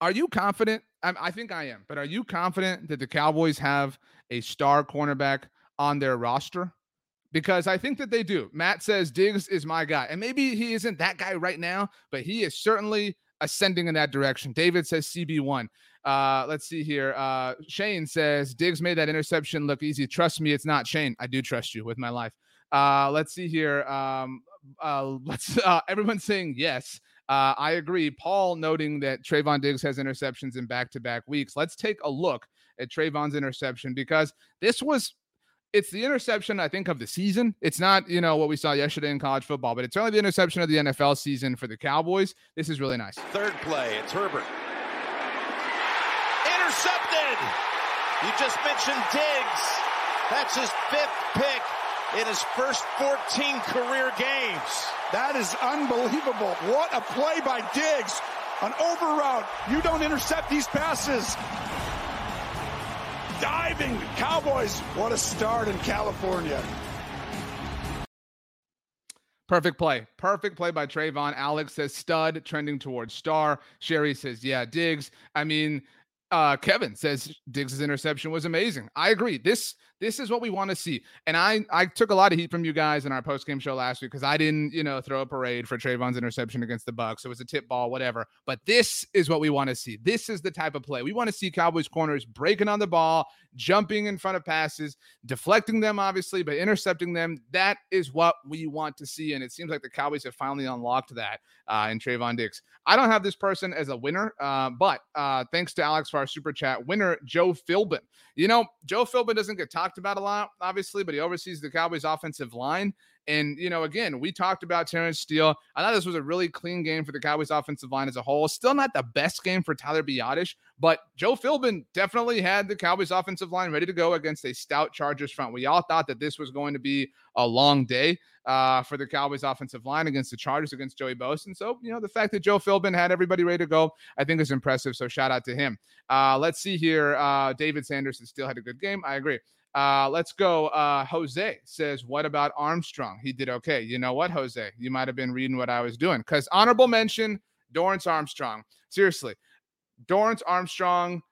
Speaker 2: are you confident? I, I think I am, but are you confident that the Cowboys have a star cornerback on their roster? Because I think that they do. Matt says Diggs is my guy. And maybe he isn't that guy right now, but he is certainly ascending in that direction. David says CB1. Uh, let's see here. Uh, Shane says Diggs made that interception look easy. Trust me, it's not Shane. I do trust you with my life. Uh, let's see here. Um, uh, let's. Uh, everyone's saying yes. Uh, I agree. Paul noting that Trevon Diggs has interceptions in back-to-back weeks. Let's take a look at Trevon's interception because this was it's the interception I think of the season. It's not you know what we saw yesterday in college football, but it's only the interception of the NFL season for the Cowboys. This is really nice.
Speaker 3: Third play, it's Herbert. Intercepted. You just mentioned Diggs. That's his fifth pick in his first 14 career games.
Speaker 4: That is unbelievable. What a play by Diggs. An over route. You don't intercept these passes. Diving Cowboys. What a start in California.
Speaker 2: Perfect play. Perfect play by Trevon. Alex says stud, trending towards star. Sherry says, yeah, Diggs. I mean, uh, Kevin says Diggs' interception was amazing. I agree. This this is what we want to see. And I I took a lot of heat from you guys in our post game show last week because I didn't you know throw a parade for Trevon's interception against the Bucks. It was a tip ball, whatever. But this is what we want to see. This is the type of play we want to see. Cowboys corners breaking on the ball, jumping in front of passes, deflecting them obviously, but intercepting them. That is what we want to see. And it seems like the Cowboys have finally unlocked that uh, in Trevon Diggs. I don't have this person as a winner, uh, but uh, thanks to Alex for our super chat winner, Joe Philbin. You know, Joe Philbin doesn't get talked about a lot, obviously, but he oversees the Cowboys offensive line. And, you know, again, we talked about Terence Steele. I thought this was a really clean game for the Cowboys offensive line as a whole. Still not the best game for Tyler Biadasz, but Joe Philbin definitely had the Cowboys offensive line ready to go against a stout Chargers front. We all thought that this was going to be a long day uh, for the Cowboys offensive line against the Chargers against Joey Bosa. And so, you know, the fact that Joe Philbin had everybody ready to go, I think is impressive. So shout out to him. Uh, let's see here. Uh, David Sanderson still had a good game. I agree. Uh, let's go. Uh, Jose says, What about Armstrong? He did okay. You know what, Jose? You might have been reading what I was doing because honorable mention Dorrance Armstrong. Seriously, Dorrance Armstrong,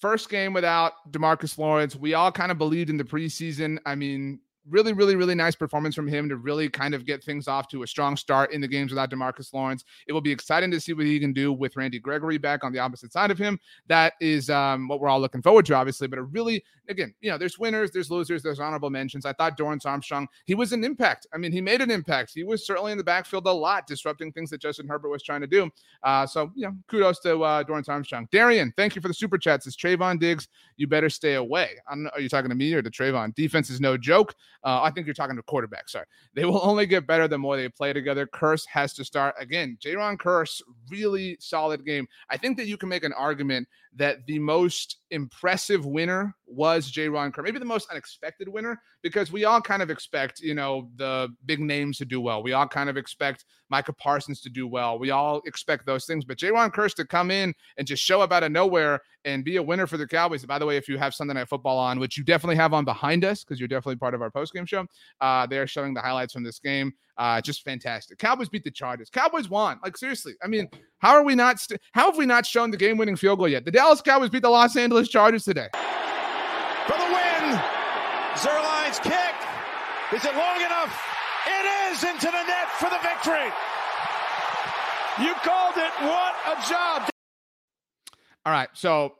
Speaker 2: first game without Demarcus Lawrence. We all kind of believed in the preseason. I mean, really, really, really nice performance from him to really kind of get things off to a strong start in the games without Demarcus Lawrence. It will be exciting to see what he can do with Randy Gregory back on the opposite side of him. That is um, what we're all looking forward to, obviously. But a really, again, you know, there's winners, there's losers, there's honorable mentions. I thought Dorrance Armstrong, he was an impact. I mean, he made an impact. He was certainly in the backfield a lot, disrupting things that Justin Herbert was trying to do. Uh, so, you know, kudos to uh, Dorrance Armstrong. Darian, thank you for the super chats. It's Trevon Diggs. You better stay away. Are you talking to me or to Trevon? Defense is no joke. Uh, I think you're talking to quarterback. Sorry. They will only get better the more they play together. Kearse has to start. Again, Jayron Kearse, really solid game. I think that you can make an argument that the most impressive winner was Jayron Kearse. Maybe the most unexpected winner because we all kind of expect, you know, the big names to do well. We all kind of expect Micah Parsons to do well. We all expect those things. But Jayron Kearse to come in and just show up out of nowhere and be a winner for the Cowboys. By the way, if you have Sunday Night Football on, which you definitely have on behind us because you're definitely part of our postgame show, uh, they're showing the highlights from this game. Uh, just fantastic. Cowboys beat the Chargers. Cowboys won. Like seriously, I mean, how are we not? St- how have we not shown the game-winning field goal yet? The Dallas Cowboys beat the Los Angeles Chargers today.
Speaker 3: Zuerlein's kick. Is it long enough? It is into the net for the victory.
Speaker 4: You called it. What a job.
Speaker 2: All right, so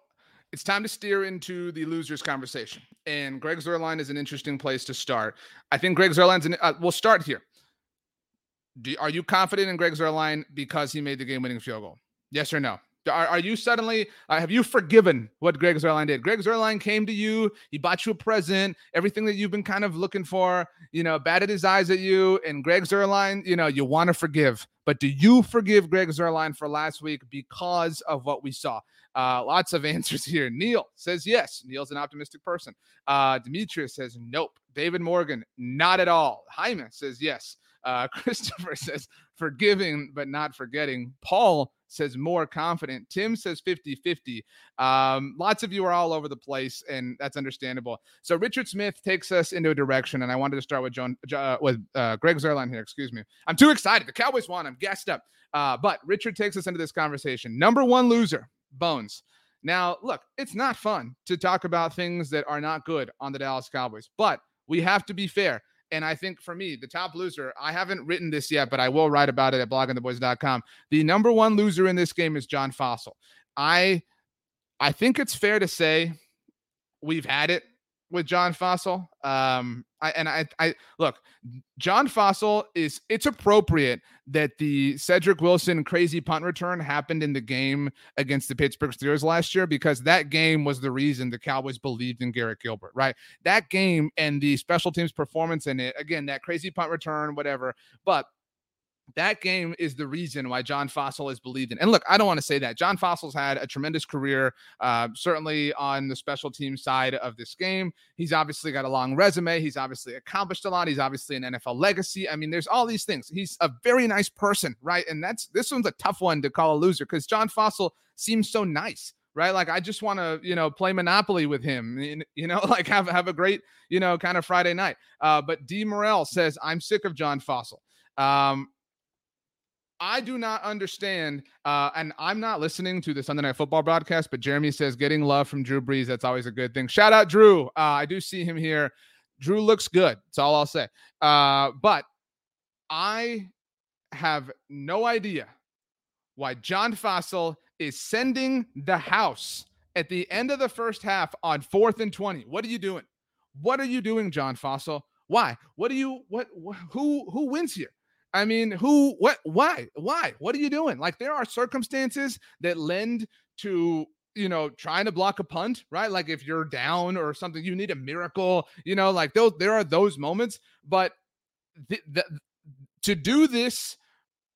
Speaker 2: it's time to steer into the losers conversation. And Greg Zuerlein is an interesting place to start. I think Greg Zuerlein's, an, uh, we'll start here. Do, are you confident in Greg Zuerlein because he made the game winning field goal? Yes or no? Are, are you suddenly, uh, have you forgiven what Greg Zuerlein did? Greg Zuerlein came to you, he bought you a present, everything that you've been kind of looking for, you know, batted his eyes at you. And Greg Zuerlein, you know, you want to forgive. But do you forgive Greg Zuerlein for last week because of what we saw? Uh, lots of answers here. Neil says yes. Neil's an optimistic person. Uh, Demetrius says nope. David Morgan, not at all. Jaime says yes. Uh, Christopher says forgiving but not forgetting. Paul says more confident. Tim says 50 50. Um, lots of you are all over the place, and that's understandable. So Richard Smith takes us into a direction, and I wanted to start with John, uh, with uh, Greg Zuerlein here. Excuse me. I'm too excited. The Cowboys won. I'm gassed up. Uh, but Richard takes us into this conversation. Number one loser, Bones. Now, look, it's not fun to talk about things that are not good on the Dallas Cowboys, but we have to be fair. And I think for me, the top loser, I haven't written this yet, but I will write about it at bloggingtheboys.com. The number one loser in this game is John Fassel. I I think it's fair to say we've had it with John Fassel. Um, I, and I, I look, John Fassel is it's appropriate that the Cedric Wilson crazy punt return happened in the game against the Pittsburgh Steelers last year because that game was the reason the Cowboys believed in Garrett Gilbert, right? That game and the special teams performance in it, again, that crazy punt return, whatever. But that game is the reason why John Fassel is believed in. And look, I don't want to say that. John Fassel's had a tremendous career, uh, certainly on the special team side of this game. He's obviously got a long resume. He's obviously accomplished a lot. He's obviously an NFL legacy. I mean, there's all these things. He's a very nice person, right? And that's this one's a tough one to call a loser because John Fassel seems so nice right? Like I just want to, you know, play Monopoly with him, you know, like have have a great, you know, kind of Friday night. Uh, but D Morel says I'm sick of John Fassel. Um, I do not understand, uh, and I'm not listening to the Sunday Night Football broadcast, but Jeremy says getting love from Drew Brees, that's always a good thing. Shout out Drew. Uh, I do see him here. Drew looks good. That's all I'll say. Uh, but I have no idea why John Fassel is sending the house at the end of the first half on fourth and 20. What are you doing? What are you doing, John Fassel? Why? What do you what, what who who wins here? I mean, who, what, why, why? What are you doing? Like, there are circumstances that lend to, you know, trying to block a punt, right? Like, if you're down or something, you need a miracle, you know, like those, there are those moments. But the, the, to do this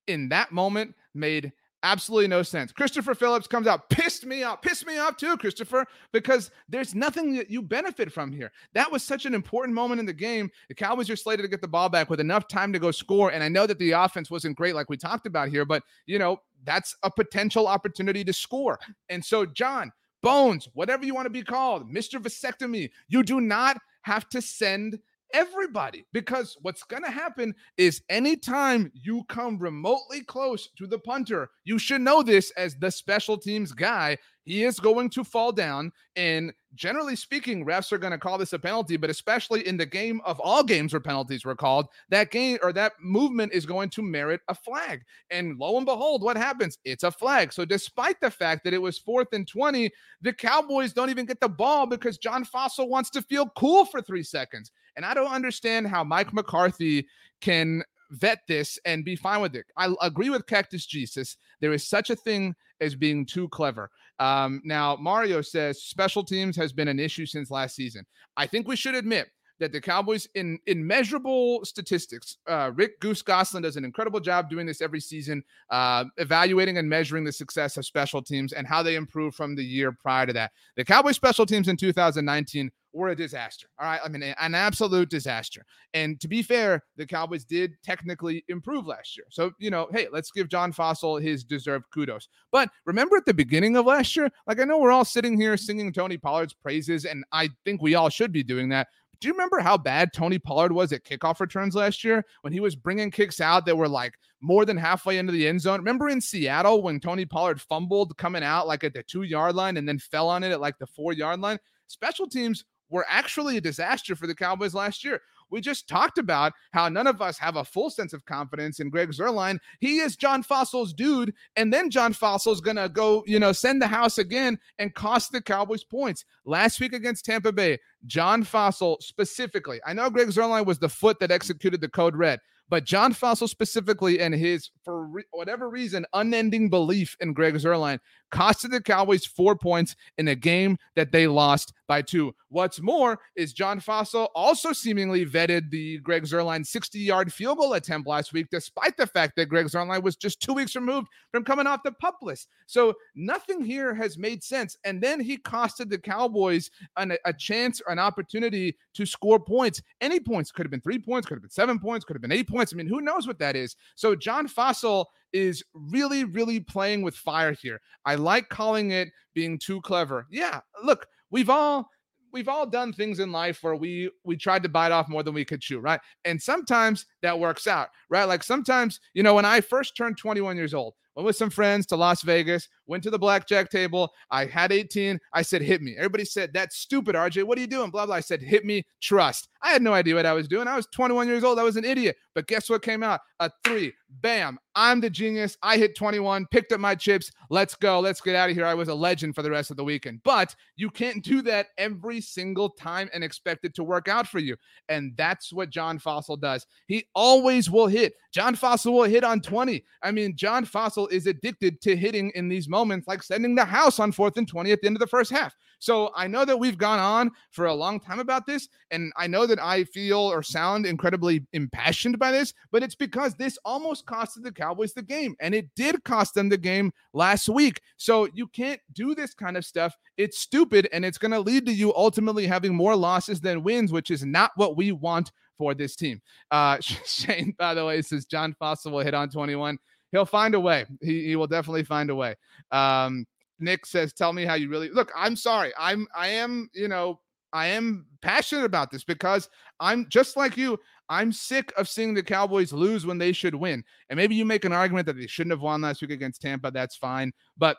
Speaker 2: in that moment made Absolutely no sense. Christopher Phillips comes out, pissed me off, pissed me off too, Christopher, because there's nothing that you benefit from here. That was such an important moment in the game. The Cowboys are slated to get the ball back with enough time to go score. And I know that the offense wasn't great, like we talked about here, but you know, that's a potential opportunity to score. And so, John, Bones, whatever you want to be called, Mr. Vasectomy, you do not have to send everybody because what's going to happen is anytime you come remotely close to the punter you should know this as the special teams guy he is going to fall down. And generally speaking, refs are going to call this a penalty, but especially in the game of all games where penalties were called, that game or that movement is going to merit a flag. And lo and behold, what happens? It's a flag. So despite the fact that it was fourth and 20, the Cowboys don't even get the ball because John Fassel wants to feel cool for three seconds. And I don't understand how Mike McCarthy can vet this and be fine with it. I agree with Cactus Jesus. There is such a thing as being too clever. Um, now, Mario says special teams has been an issue since last season. I think we should admit that the Cowboys, in in measurable statistics, uh, Rick Goose Gosselin does an incredible job doing this every season, uh, evaluating and measuring the success of special teams and how they improve from the year prior to that. The Cowboys special teams in 2019 were a disaster. All right. I mean, an absolute disaster. And to be fair, the Cowboys did technically improve last year. So, you know, hey, let's give John Fassel his deserved kudos. But remember at the beginning of last year, like I know we're all sitting here singing Tony Pollard's praises, and I think we all should be doing that. Do you remember how bad Tony Pollard was at kickoff returns last year when he was bringing kicks out that were like more than halfway into the end zone? Remember in Seattle when Tony Pollard fumbled coming out like at the two yard line and then fell on it at like the four yard line? Special teams were actually a disaster for the Cowboys last year. We just talked about how none of us have a full sense of confidence in Greg Zuerlein. He is John Fassel's dude, and then John Fassel's gonna go, you know, send the house again and cost the Cowboys points. Last week against Tampa Bay, John Fassel specifically. I know Greg Zuerlein was the foot that executed the code red. But John Fassel specifically and his, for re- whatever reason, unending belief in Greg Zuerlein costed the Cowboys four points in a game that they lost by two. What's more is John Fassel also seemingly vetted the Greg Zuerlein 60 yard field goal attempt last week, despite the fact that Greg Zuerlein was just two weeks removed from coming off the pup list. So nothing here has made sense. And then he costed the Cowboys an, a chance or an opportunity to score points. Any points could have been three points, could have been seven points, could have been eight points. I mean, who knows what that is? So John Fassel is really, really playing with fire here. I like calling it being too clever. Yeah, look, we've all we've all done things in life where we we tried to bite off more than we could chew, right? And sometimes that works out, right? Like sometimes, you know, when I first turned 21 years old, went with some friends to Las Vegas, went to the blackjack table. I had 18. I said, hit me. Everybody said, that's stupid, RJ. What are you doing? Blah, blah. I said, hit me, trust. I had no idea what I was doing. I was 21 years old. I was an idiot. But guess what came out? A three. Bam. I'm the genius. I hit 21, picked up my chips. Let's go. Let's get out of here. I was a legend for the rest of the weekend. But you can't do that every single time and expect it to work out for you. And that's what John Fassel does. He always will hit. John Fassel will hit on 20. I mean, John Fassel is addicted to hitting in these moments, like sending the house on fourth and 20 at the end of the first half. So I know that we've gone on for a long time about this, and I know that I feel or sound incredibly impassioned by this, but it's because this almost costed the Cowboys the game, and it did cost them the game last week. So you can't do this kind of stuff. It's stupid, and it's going to lead to you ultimately having more losses than wins, which is not what we want for this team. Uh, Shane, by the way, says John Fassel will hit on 21. He'll find a way. He, he will definitely find a way. Um, Nick says, "Tell me how you really look." I'm sorry. I'm I am you know I am passionate about this because I'm just like you. I'm sick of seeing the Cowboys lose when they should win. And maybe you make an argument that they shouldn't have won last week against Tampa. That's fine. But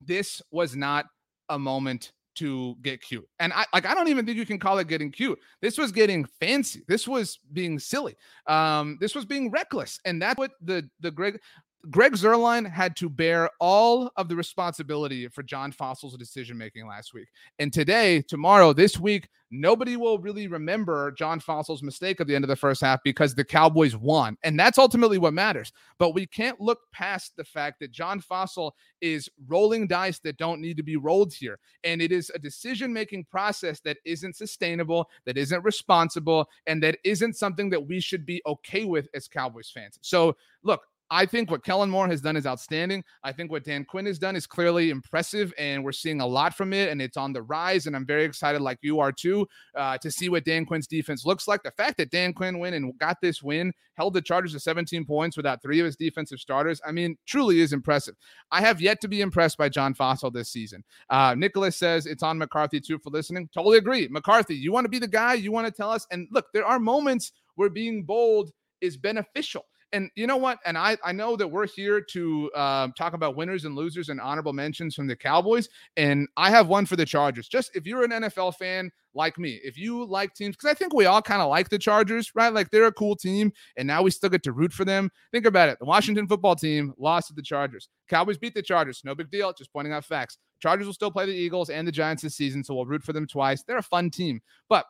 Speaker 2: this was not a moment to get cute. And I like I don't even think you can call it getting cute. This was getting fancy. This was being silly. Um, this was being reckless. And that's what the the Greg Greg Zuerlein had to bear all of the responsibility for John Fassel's decision making last week. And today, tomorrow, this week, nobody will really remember John Fassel's mistake at the end of the first half because the Cowboys won. And that's ultimately what matters. But we can't look past the fact that John Fassel is rolling dice that don't need to be rolled here. And it is a decision making process that isn't sustainable, that isn't responsible, and that isn't something that we should be okay with as Cowboys fans. So, look, I think what Kellen Moore has done is outstanding. I think what Dan Quinn has done is clearly impressive, and we're seeing a lot from it, and it's on the rise. And I'm very excited, like you are too, uh, to see what Dan Quinn's defense looks like. The fact that Dan Quinn went and got this win, held the Chargers to 17 points without three of his defensive starters, I mean, truly is impressive. I have yet to be impressed by John Fassel this season. Uh, Nicholas says it's on McCarthy too for listening. Totally agree. McCarthy, you want to be the guy, you want to tell us. And look, there are moments where being bold is beneficial and you know what? And I I know that we're here to uh, talk about winners and losers and honorable mentions from the Cowboys, and I have one for the Chargers. Just if you're an NFL fan like me, if you like teams, because I think we all kind of like the Chargers, right? Like they're a cool team, and now we still get to root for them. Think about it: the Washington football team lost to the Chargers. Cowboys beat the Chargers. No big deal. Just pointing out facts. Chargers will still play the Eagles and the Giants this season, so we'll root for them twice. They're a fun team, but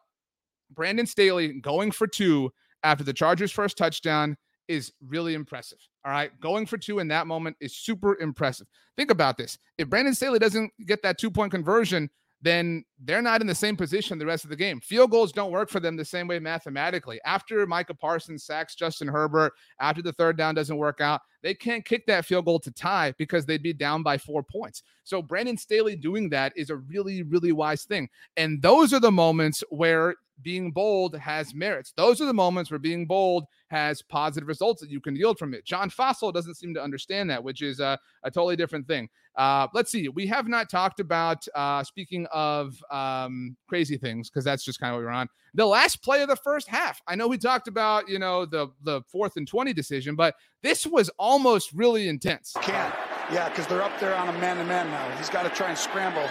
Speaker 2: Brandon Staley going for two after the Chargers' first touchdown is really impressive. All right. Going for two in that moment is super impressive. Think about this. If Brandon Staley doesn't get that two point conversion, then they're not in the same position the rest of the game. Field goals don't work for them the same way mathematically. After Micah Parsons sacks Justin Herbert, after the third down doesn't work out, they can't kick that field goal to tie because they'd be down by four points. So Brandon Staley doing that is a really, really wise thing. And those are the moments where being bold has merits. Those are the moments where being bold has positive results that you can yield from it. John Fassel doesn't seem to understand that, which is a, a totally different thing. Uh, let's see. We have not talked about, uh, speaking of um, crazy things, because that's just kind of what we're on. The last play of the first half. I know we talked about, you know, the the fourth and 20 decision, but this was almost really intense.
Speaker 4: Can't. Yeah, because they're up there on a man to man now. He's got to try and scramble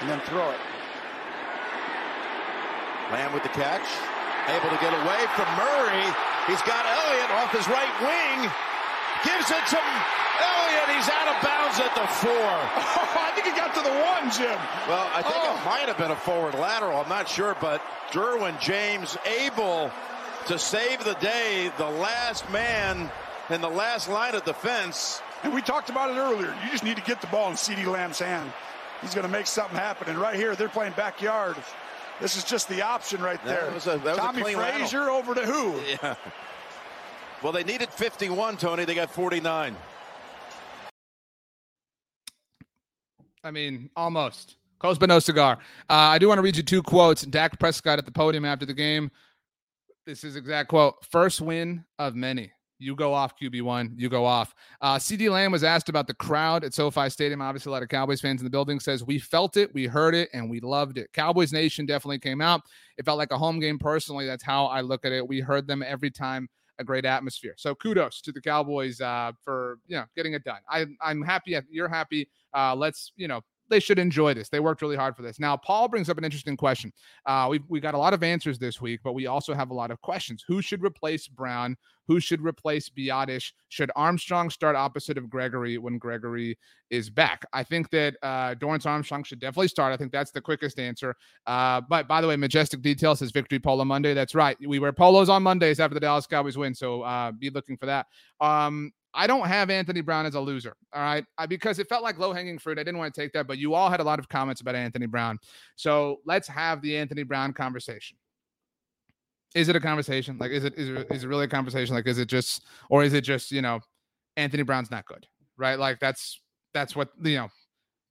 Speaker 4: and then throw it.
Speaker 3: Lamb with the catch. able to get away from Murray. He's got Elliott off his right wing. Gives it to Elliott. He's out of bounds at the four.
Speaker 4: Oh, I think he got to the one, Jim.
Speaker 3: Well, I think
Speaker 4: Oh.
Speaker 3: it might have been a forward lateral. I'm not sure, but Derwin James able to save the day, the last man in the last line of defense.
Speaker 4: And we talked about it earlier. You just need to get the ball in CeeDee Lamb's hand. He's going to make something happen. And right here, they're playing backyard. This is just the option right
Speaker 3: That
Speaker 4: there.
Speaker 3: was a- that was a
Speaker 4: Tommy
Speaker 3: clean rattle.
Speaker 4: Frazier over to who?
Speaker 3: Yeah. Well, they needed 51, Tony. They got 49.
Speaker 2: I mean, almost. Close but no cigar. Uh, I do want to read you two quotes. Dak Prescott at the podium after the game. This is exact quote. First win of many. You go off, QB1. You go off. Uh, CeeDee Lamb was asked about the crowd at SoFi Stadium. Obviously, a lot of Cowboys fans in the building says we felt it, we heard it, and we loved it. Cowboys Nation definitely came out. It felt like a home game personally. That's how I look at it. We heard them every time. A great atmosphere. So kudos to the Cowboys uh, for you know getting it done. I, I'm happy. You're happy. Uh, let's you know they should enjoy this. They worked really hard for this. Now, Paul brings up an interesting question. Uh, we we got a lot of answers this week, but we also have a lot of questions. Who should replace Brown? Who should replace Biadasz? Should Armstrong start opposite of Gregory when Gregory is back? I think that uh, Dorrance Armstrong should definitely start. I think that's the quickest answer. Uh, but by the way, Majestic Detail says Victory Polo Monday. That's right. We wear polos on Mondays after the Dallas Cowboys win, so uh, be looking for that. Um, I don't have Anthony Brown as a loser. All right. I, because it felt like low hanging fruit. I didn't want to take that, but you all had a lot of comments about Anthony Brown. So let's have the Anthony Brown conversation. Is it a conversation? Like, is it, is it, is it really a conversation? Like, is it just, or is it just, you know, Anthony Brown's not good, right? Like, that's, that's what, you know,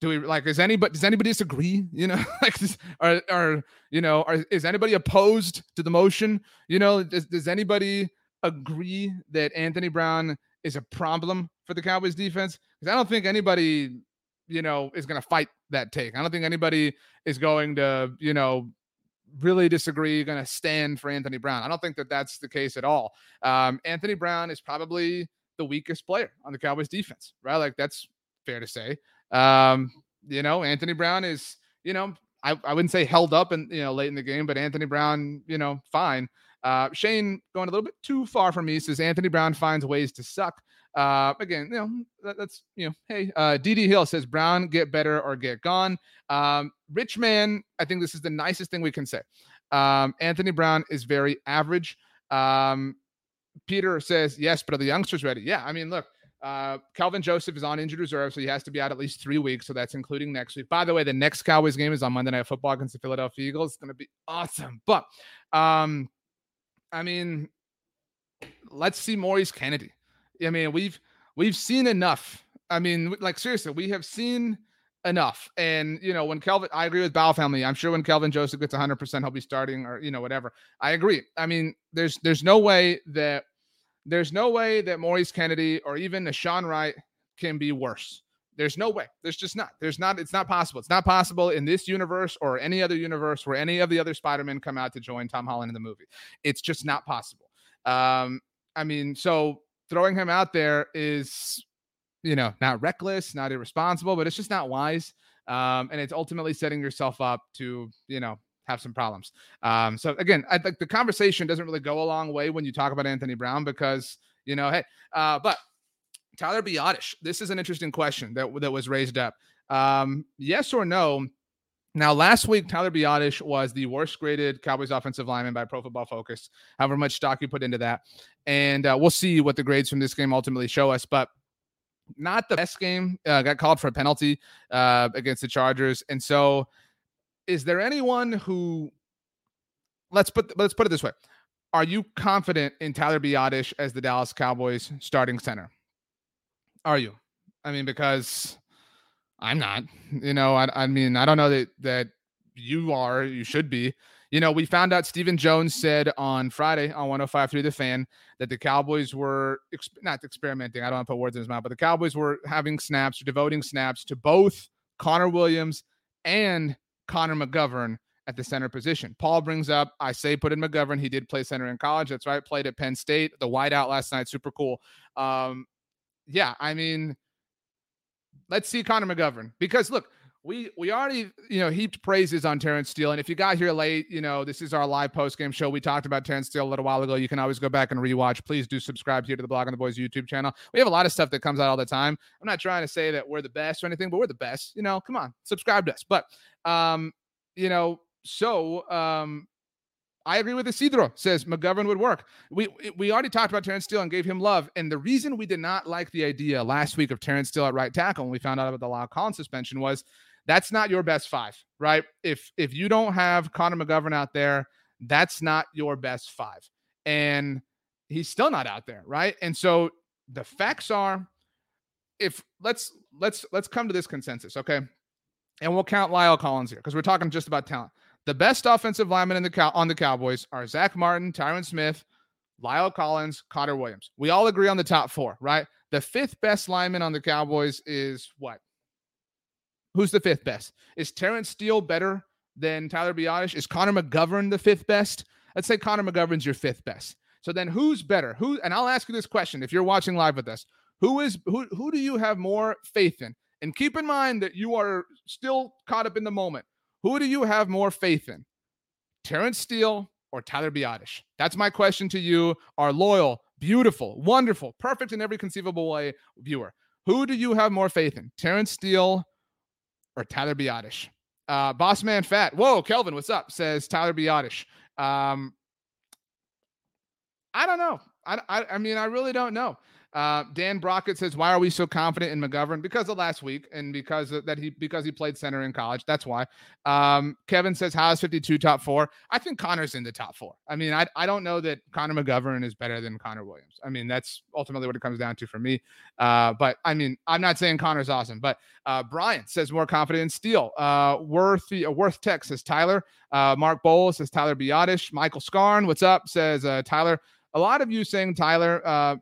Speaker 2: do we like, is anybody, does anybody disagree? You know, like, or, or, you know, are, is anybody opposed to the motion? You know, does, does anybody agree that Anthony Brown is a problem for the Cowboys defense because I don't think anybody, you know, is going to fight that take. I don't think anybody is going to, you know, really disagree, going to stand for Anthony Brown. I don't think that that's the case at all. Um, Anthony Brown is probably the weakest player on the Cowboys defense, right? Like that's fair to say. Um, you know, Anthony Brown is, you know, I, I wouldn't say held up and you know late in the game, but Anthony Brown, you know, fine. Uh, Shane going a little bit too far from me says Anthony Brown finds ways to suck. Uh, again, you know, that, that's, you know, hey, uh, DD Hill says Brown get better or get gone. Um, Rich man, I think this is the nicest thing we can say. Um, Anthony Brown is very average. Um, Peter says, yes, but are the youngsters ready? Yeah. I mean, look, uh, Kelvin Joseph is on injured reserve, so he has to be out at least three weeks. So that's including next week. By the way, the next Cowboys game is on Monday Night Football against the Philadelphia Eagles. It's going to be awesome. But, um, I mean, let's see Maurice Canady. I mean, we've we've seen enough. I mean, like seriously, we have seen enough. And you know, when Kelvin, I agree with Bow family. I'm sure when Kelvin Joseph gets 100, percent he'll be starting, or you know, whatever. I agree. I mean, there's there's no way that there's no way that Maurice Canady or even Nahshon Wright can be worse. There's no way. There's just not. There's not. It's not possible. It's not possible in this universe or any other universe where any of the other Spider-Men come out to join Tom Holland in the movie. It's just not possible. Um, I mean, so throwing him out there is, you know, not reckless, not irresponsible, but it's just not wise. Um, and it's ultimately setting yourself up to, you know, have some problems. Um, so again, I think the conversation doesn't really go a long way when you talk about Anthony Brown because, you know, hey, uh, but Tyler Biadasz, this is an interesting question that that was raised up. Um, yes or no? Now, last week, Tyler Biadasz was the worst graded Cowboys offensive lineman by Pro Football Focus. However much stock you put into that, and uh, we'll see what the grades from this game ultimately show us. But not the best game. Uh, got called for a penalty uh, against the Chargers, and so is there anyone who let's put let's put it this way: Are you confident in Tyler Biadasz as the Dallas Cowboys starting center? Are you? I mean, because I'm not. You know, I, I mean, I don't know that that you are. You should be. You know, we found out Stephen Jones said on Friday on 105 through The Fan that the Cowboys were ex- not experimenting. I don't want to put words in his mouth, but the Cowboys were having snaps, devoting snaps to both Connor Williams and Connor McGovern at the center position. Paul brings up, I say put in McGovern. He did play center in college. That's right. Played at Penn State. The whiteout last night, super cool. Um, yeah, I mean, let's see Connor McGovern because look, we we already you know heaped praises on Terence Steele, and if you got here late, you know this is our live post game show. We talked about Terence Steele a little while ago. You can always go back and rewatch. Please do subscribe here to the Blogging the Boys YouTube channel. We have a lot of stuff that comes out all the time. I'm not trying to say that we're the best or anything, but we're the best. You know, come on, subscribe to us. But um, you know, so um, I agree with Isidro. Says McGovern would work. We we already talked about Terence Steele and gave him love. And the reason we did not like the idea last week of Terence Steele at right tackle when we found out about the La'el Collins suspension was that's not your best five, right? If if you don't have Connor McGovern out there, that's not your best five. And he's still not out there, right? And so the facts are if let's let's let's come to this consensus, okay? And we'll count La'el Collins here because we're talking just about talent. The best offensive linemen in the cow- on the Cowboys are Zack Martin, Tyron Smith, La'el Collins, Connor Williams. We all agree on the top four, right? The fifth best lineman on the Cowboys is what? Who's the fifth best? Is Terence Steele better than Tyler Biadasz? Is Connor McGovern the fifth best? Let's say Connor McGovern's your fifth best. So then who's better? Who and I'll ask you this question if you're watching live with us. Who is who who do you have more faith in? And keep in mind that you are still caught up in the moment. Who do you have more faith in? Terence Steele or Tyler Biadasz? That's my question to you, our loyal, beautiful, wonderful, perfect in every conceivable way viewer. Who do you have more faith in? Terence Steele or Tyler Biadasz. Uh, Boss Man Fat. Whoa, Kelvin, what's up? Says Tyler Biadasz. Um, I don't know. I, I, I mean, I really don't know. Uh, Dan Brockett says, "Why are we so confident in McGovern? Because of last week and because of, that he because he played center in college. That's why." Um, Kevin says, "How is 52 top four? I think Connor's in the top four. I mean, I I don't know that Connor McGovern is better than Connor Williams. I mean, that's ultimately what it comes down to for me. Uh, but I mean, I'm not saying Connor's awesome, but uh, Brian says more confident in Steele. Uh, Worth uh, Worth Tech says Tyler. Uh, Mark Bowles says Tyler Biadasz. Michael Scarn, what's up? Says uh, Tyler. A lot of you saying Tyler. Uh,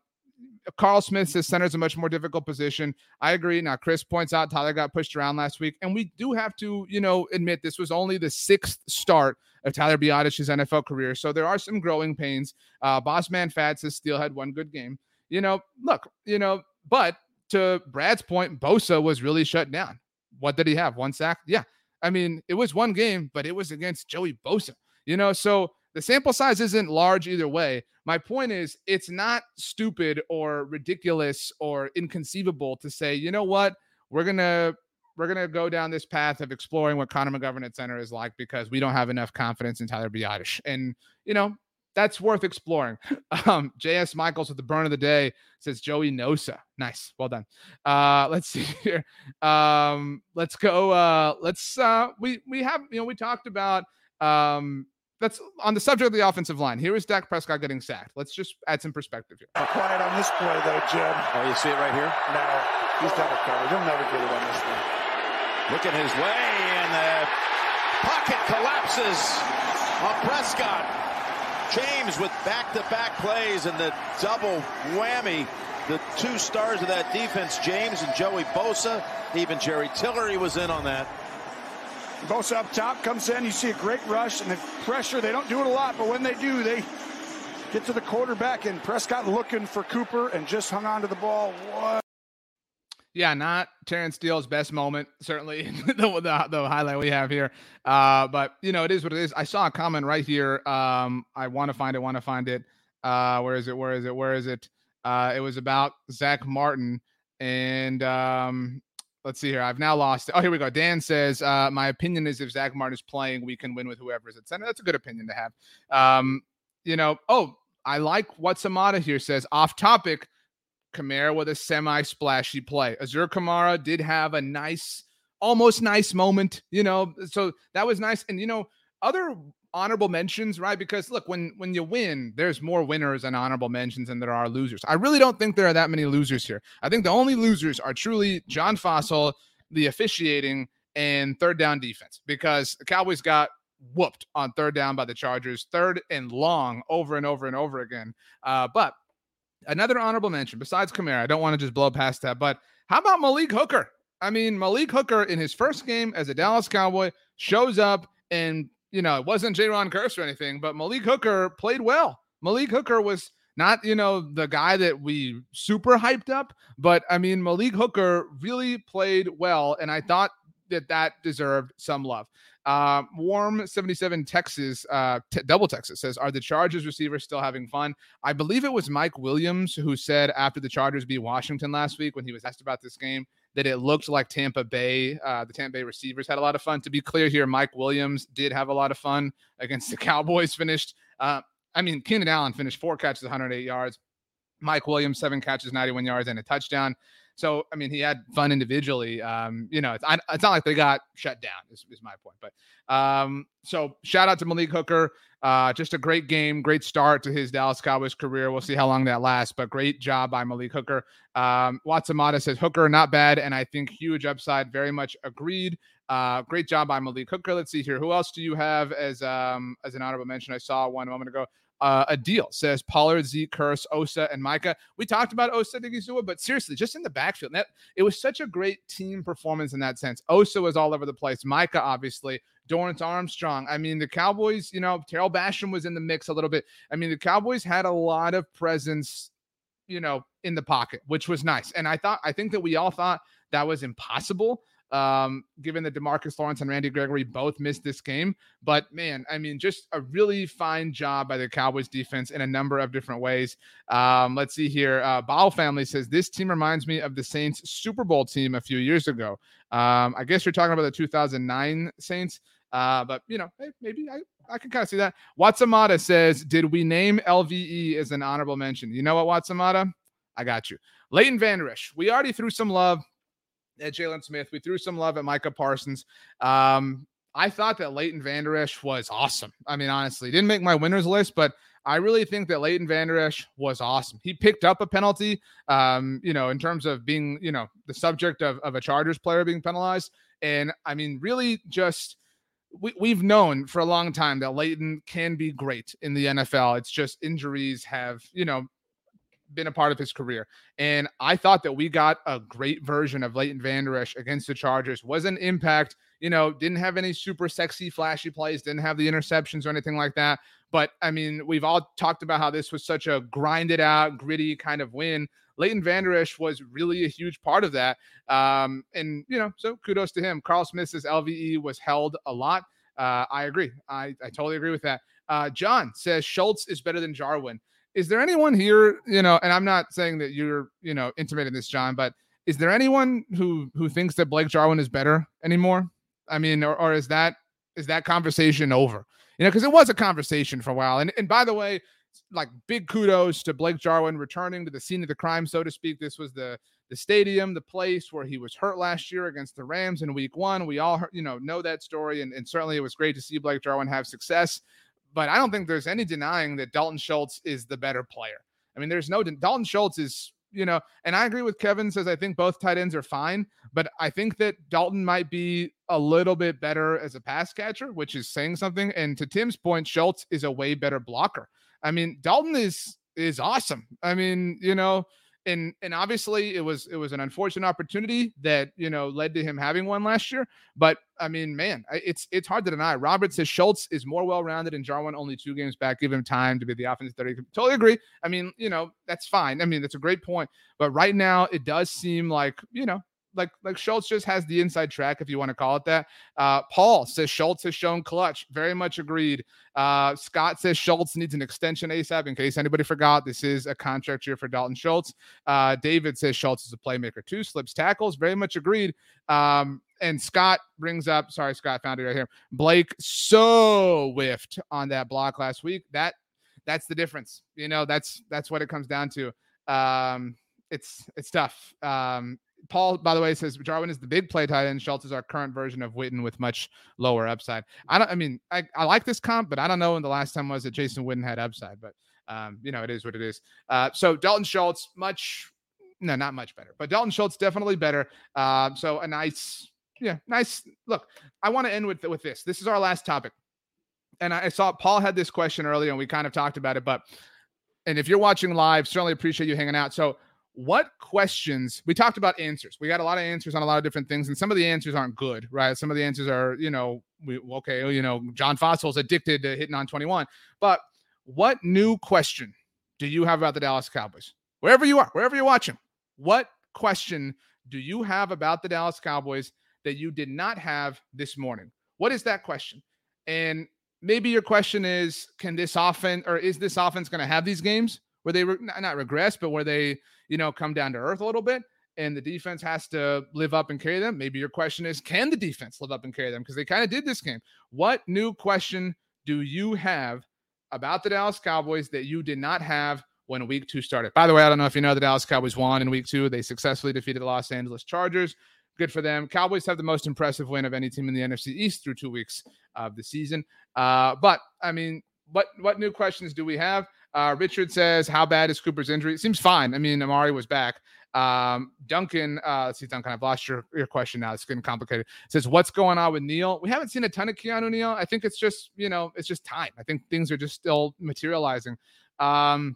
Speaker 2: Carl Smith says center's a much more difficult position. I agree. Now, Chris points out Tyler got pushed around last week, and we do have to, you know, admit this was only the sixth start of Tyler Biadasz's NFL career, so there are some growing pains. Uh, Boss Man Fat says Steele had one good game. You know, look, you know, but to Brad's point, Bosa was really shut down. What did he have? One sack? Yeah. I mean, it was one game, but it was against Joey Bosa. You know, so the sample size isn't large either way. My point is, it's not stupid or ridiculous or inconceivable to say, you know what, we're gonna we're gonna go down this path of exploring what Connor McGovern at center is like because we don't have enough confidence in Tyler Biadasz, and you know that's worth exploring. Um, J.S. Michaels with the burn of the day says Joey Nosa. Nice, well done. Uh, let's see here. Um, let's go. Uh, let's. Uh, we we have you know we talked about um that's on the subject of the offensive line. Here is Dak Prescott getting sacked. Let's just add some perspective here.
Speaker 4: Quiet on this play, though, Jim.
Speaker 3: Oh, you see it right here?
Speaker 4: No, he's never covered. He'll never get it on this one.
Speaker 3: Looking his way, and the pocket collapses on Prescott. James with back-to-back plays and the double whammy. The two stars of that defense, James and Joey Bosa. Even Jerry Tillery was in on that.
Speaker 4: Bosa up top comes in. You see a great rush and the pressure. They don't do it a lot, but when they do, they get to the quarterback. And Prescott looking for Cooper and just hung on to the ball. What?
Speaker 2: Yeah, not Terence Steele's best moment, certainly the, the, the highlight we have here. Uh, but you know, it is what it is. I saw a comment right here. Um, I want to find it. Want to find it. Uh, where is it? Where is it? Where is it? Uh, it was about Zack Martin, and um, let's see here. I've now lost. Oh, here we go. Dan says, uh, my opinion is if Zack Martin is playing, we can win with whoever is at center. That's a good opinion to have. Um, you know, oh, I like what Samada here says. Off topic, Kamara with a semi splashy play. Azur Kamara did have a nice, almost nice moment, you know, so that was nice. And, you know, other honorable mentions, right? Because look, when when you win, there's more winners and honorable mentions than there are losers. I really don't think there are that many losers here. I think the only losers are truly John Fassel, the officiating, and third down defense because the Cowboys got whooped on third down by the Chargers, third and long over and over and over again. Uh, but another honorable mention besides Kamara, I don't want to just blow past that, but how about Malik Hooker? I mean, Malik Hooker in his first game as a Dallas Cowboy shows up and you know, it wasn't Jayron Kearse or anything, but Malik Hooker played well. Malik Hooker was not, you know, the guy that we super hyped up, but I mean, Malik Hooker really played well. And I thought that that deserved some love. Uh, Warm 77 Texas, uh, t- double Texas says, Are the Chargers receivers still having fun? I believe it was Mike Williams who said after the Chargers beat Washington last week when he was asked about this game that it looked like Tampa Bay, uh, the Tampa Bay receivers had a lot of fun. To be clear here, Mike Williams did have a lot of fun against the Cowboys, finished, uh, I mean, Keenan Allen finished four catches, 108 yards. Mike Williams, seven catches, 91 yards, and a touchdown. So, I mean, he had fun individually. Um, you know, it's, I, it's not like they got shut down, is, is my point. But um, so shout out to Malik Hooker. Uh, just a great game, great start to his Dallas Cowboys career. We'll see how long that lasts, but great job by Malik Hooker. Um, Watsamata says Hooker, not bad. And I think huge upside, very much agreed. Uh, great job by Malik Hooker. Let's see here. Who else do you have as um, as an honorable mention? I saw one moment ago uh, a deal. Says Pollard, Zeke, Kearse, Osa, and Micah. We talked about Osa Odighizuwa, but seriously, just in the backfield, that it was such a great team performance in that sense. Osa was all over the place. Micah, obviously, Dorrance Armstrong. I mean, the Cowboys, you know, Terrell Basham was in the mix a little bit. I mean, the Cowboys had a lot of presence, you know, in the pocket, which was nice. And I thought, I think that we all thought that was impossible um, given that Demarcus Lawrence and Randy Gregory both missed this game. But man, I mean, just a really fine job by the Cowboys defense in a number of different ways. Um, let's see here. Uh, Ball family says this team reminds me of the Saints Super Bowl team a few years ago. Um, I guess you're talking about the 2009 Saints. Uh, but you know, maybe I, I can kind of see that. Watsamata says, Did we name LVE as an honorable mention? You know what, Watsamata? I got you. Leighton Vander Esch. We already threw some love at Jaylon Smith. We threw some love at Micah Parsons. Um, I thought that Leighton Vander Esch was awesome. I mean, honestly, didn't make my winners list, but I really think that Leighton Vander Esch was awesome. He picked up a penalty, um, you know, in terms of being, you know, the subject of, of a Chargers player being penalized. And I mean, really just we, we've known for a long time that Leighton can be great in the NFL. It's just injuries have, you know, been a part of his career. And I thought that we got a great version of Leighton Vander Esch against the Chargers. Was an impact, you know, didn't have any super sexy, flashy plays, didn't have the interceptions or anything like that. But I mean, we've all talked about how this was such a grinded out, gritty kind of win. Leighton Vander Esch was really a huge part of that. Um, and, you know, so kudos to him. Carl Smith's LVE was held a lot. Uh, I agree. I, I totally agree with that. Uh, John says Schultz is better than Jarwin is there anyone here, you know, and I'm not saying that you're, you know, intimating this, John, but is there anyone who who thinks that Blake Jarwin is better anymore? I mean, or, or is that is that conversation over? You know, because it was a conversation for a while. And and by the way, like big kudos to Blake Jarwin returning to the scene of the crime, so to speak. This was the the stadium, the place where he was hurt last year against the Rams in Week One. We all, you know, know that story, and, and certainly it was great to see Blake Jarwin have success but I don't think there's any denying that Dalton Schultz is the better player. I mean, there's no Dalton Schultz is, you know, and I agree with Kevin says I think both tight ends are fine, but I think that Dalton might be a little bit better as a pass catcher, which is saying something. And to Tim's point, Schultz is a way better blocker. I mean, Dalton is is awesome. I mean, you know, and and obviously it was it was an unfortunate opportunity that you know led to him having one last year. But I mean, man, it's it's hard to deny. Robert says Schultz is more well rounded, and Jarwin only two games back. Give him time to be the offensive thirty. Totally agree. I mean, you know, that's fine. I mean, that's a great point. But right now, it does seem like you know like like Schultz just has the inside track, if you want to call it that. Uh, Paul says Schultz has shown clutch. Very much agreed. Uh, Scott says Schultz needs an extension ASAP. In case anybody forgot, this is a contract year for Dalton Schultz. Uh, David says Schultz is a playmaker too. Slips tackles. Very much agreed. Um, and Scott brings up, sorry, Scott found it right here. Blake so whiffed on that block last week. That that's the difference. You know, that's that's what it comes down to. Um, it's it's tough. Um, Paul, by the way, says Jarwin is the big play tight end. Schultz is our current version of Witten with much lower upside. I don't. I mean, I, I like this comp, but I don't know when the last time was that Jason Witten had upside. But um, you know, it is what it is. Uh, so Dalton Schultz, much, no, not much better, but Dalton Schultz definitely better. Uh, so a nice, yeah, nice. Look, I want to end with with this. This is our last topic, and I, I saw Paul had this question earlier, and we kind of talked about it, but. And if you're watching live, certainly appreciate you hanging out. So what questions we talked about answers we got a lot of answers on a lot of different things and some of the answers aren't good right some of the answers are you know we okay you know john Fassel's addicted to hitting on 21 but what new question do you have about the dallas cowboys wherever you are wherever you're watching what question do you have about the dallas cowboys that you did not have this morning? What is that question? And maybe your question is can this offense or is this offense going to have these games where they re- not regress but where they you know come down to earth a little bit and the defense has to live up and carry them maybe your question is can the defense live up and carry them because they kind of did this game what new question do you have about the dallas cowboys that you did not have when week two started by the way i don't know if you know the dallas cowboys won in week two they successfully defeated the los angeles chargers good for them. Cowboys have the most impressive win of any team in the NFC East through two weeks of the season. Uh, but I mean, what what new questions do we have? Uh, Richard says, "How bad is Cooper's injury?" It seems fine. I mean, Amari was back. Um, Duncan, uh, let's see, Duncan, I've lost your, your question now. It's getting complicated. It says, "What's going on with Neal? We haven't seen a ton of Keanu Neal. I think it's just you know, it's just time. I think things are just still materializing. Um,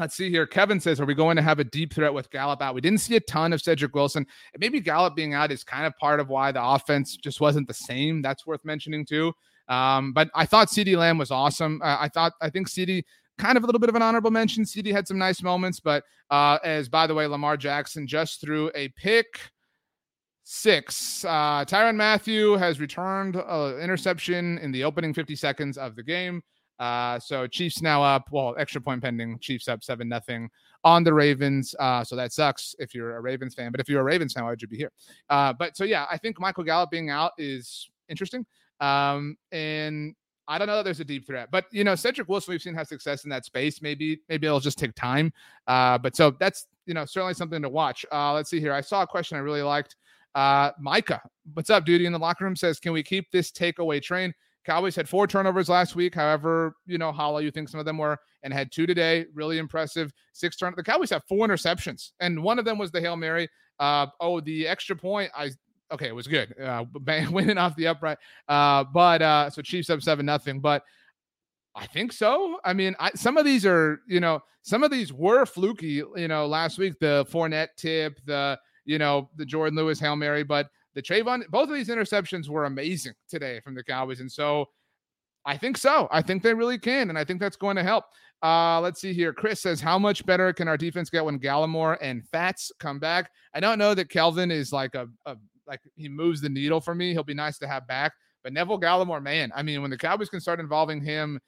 Speaker 2: Let's see here. Kevin says, Are we going to have a deep threat with Gallup out? We didn't see a ton of Cedric Wilson. maybe Gallup being out is kind of part of why the offense just wasn't the same. That's worth mentioning too. Um, but I thought CeeDee Lamb was awesome. Uh, I thought, I think CeeDee kind of a little bit of an honorable mention. CeeDee had some nice moments, but uh, as by the way, Lamar Jackson just threw a pick six. Uh, Tyrann Mathieu has returned an interception in the opening 50 seconds of the game. Uh, so Chiefs now up. Well, extra point pending. Chiefs up seven nothing on the Ravens. Uh, so that sucks if you're a Ravens fan. But if you're a Ravens fan, why would you be here? Uh, but so yeah, I think Michael Gallup being out is interesting. Um, and I don't know that there's a deep threat, but you know, Cedric Wilson, we've seen have success in that space. Maybe, maybe it'll just take time. Uh, but so that's you know certainly something to watch. Uh, let's see here. I saw a question I really liked. Uh, Micah, what's up, duty in the locker room says, can we keep this takeaway train? Cowboys had four turnovers last week. However, you know, hollow you think some of them were, and had two today. Really impressive. Six turn. The Cowboys have four interceptions, and one of them was the Hail Mary. Uh, oh, the extra point. I okay, it was good. Uh, winning off the upright. Uh, but uh, so Chiefs up seven nothing. But I think so. I mean, I, some of these are, you know, some of these were fluky. You know, last week the Fournette tip, the you know the Jourdan Lewis Hail Mary, but the Trevon, both of these interceptions were amazing today from the Cowboys. And so I think so. I think they really can. And I think that's going to help. Uh, let's see here. Chris says, How much better can our defense get when Gallimore and Fats come back? I don't know that Kelvin is like a, a like he moves the needle for me. He'll be nice to have back. But Neville Gallimore, man, I mean, when the Cowboys can start involving him,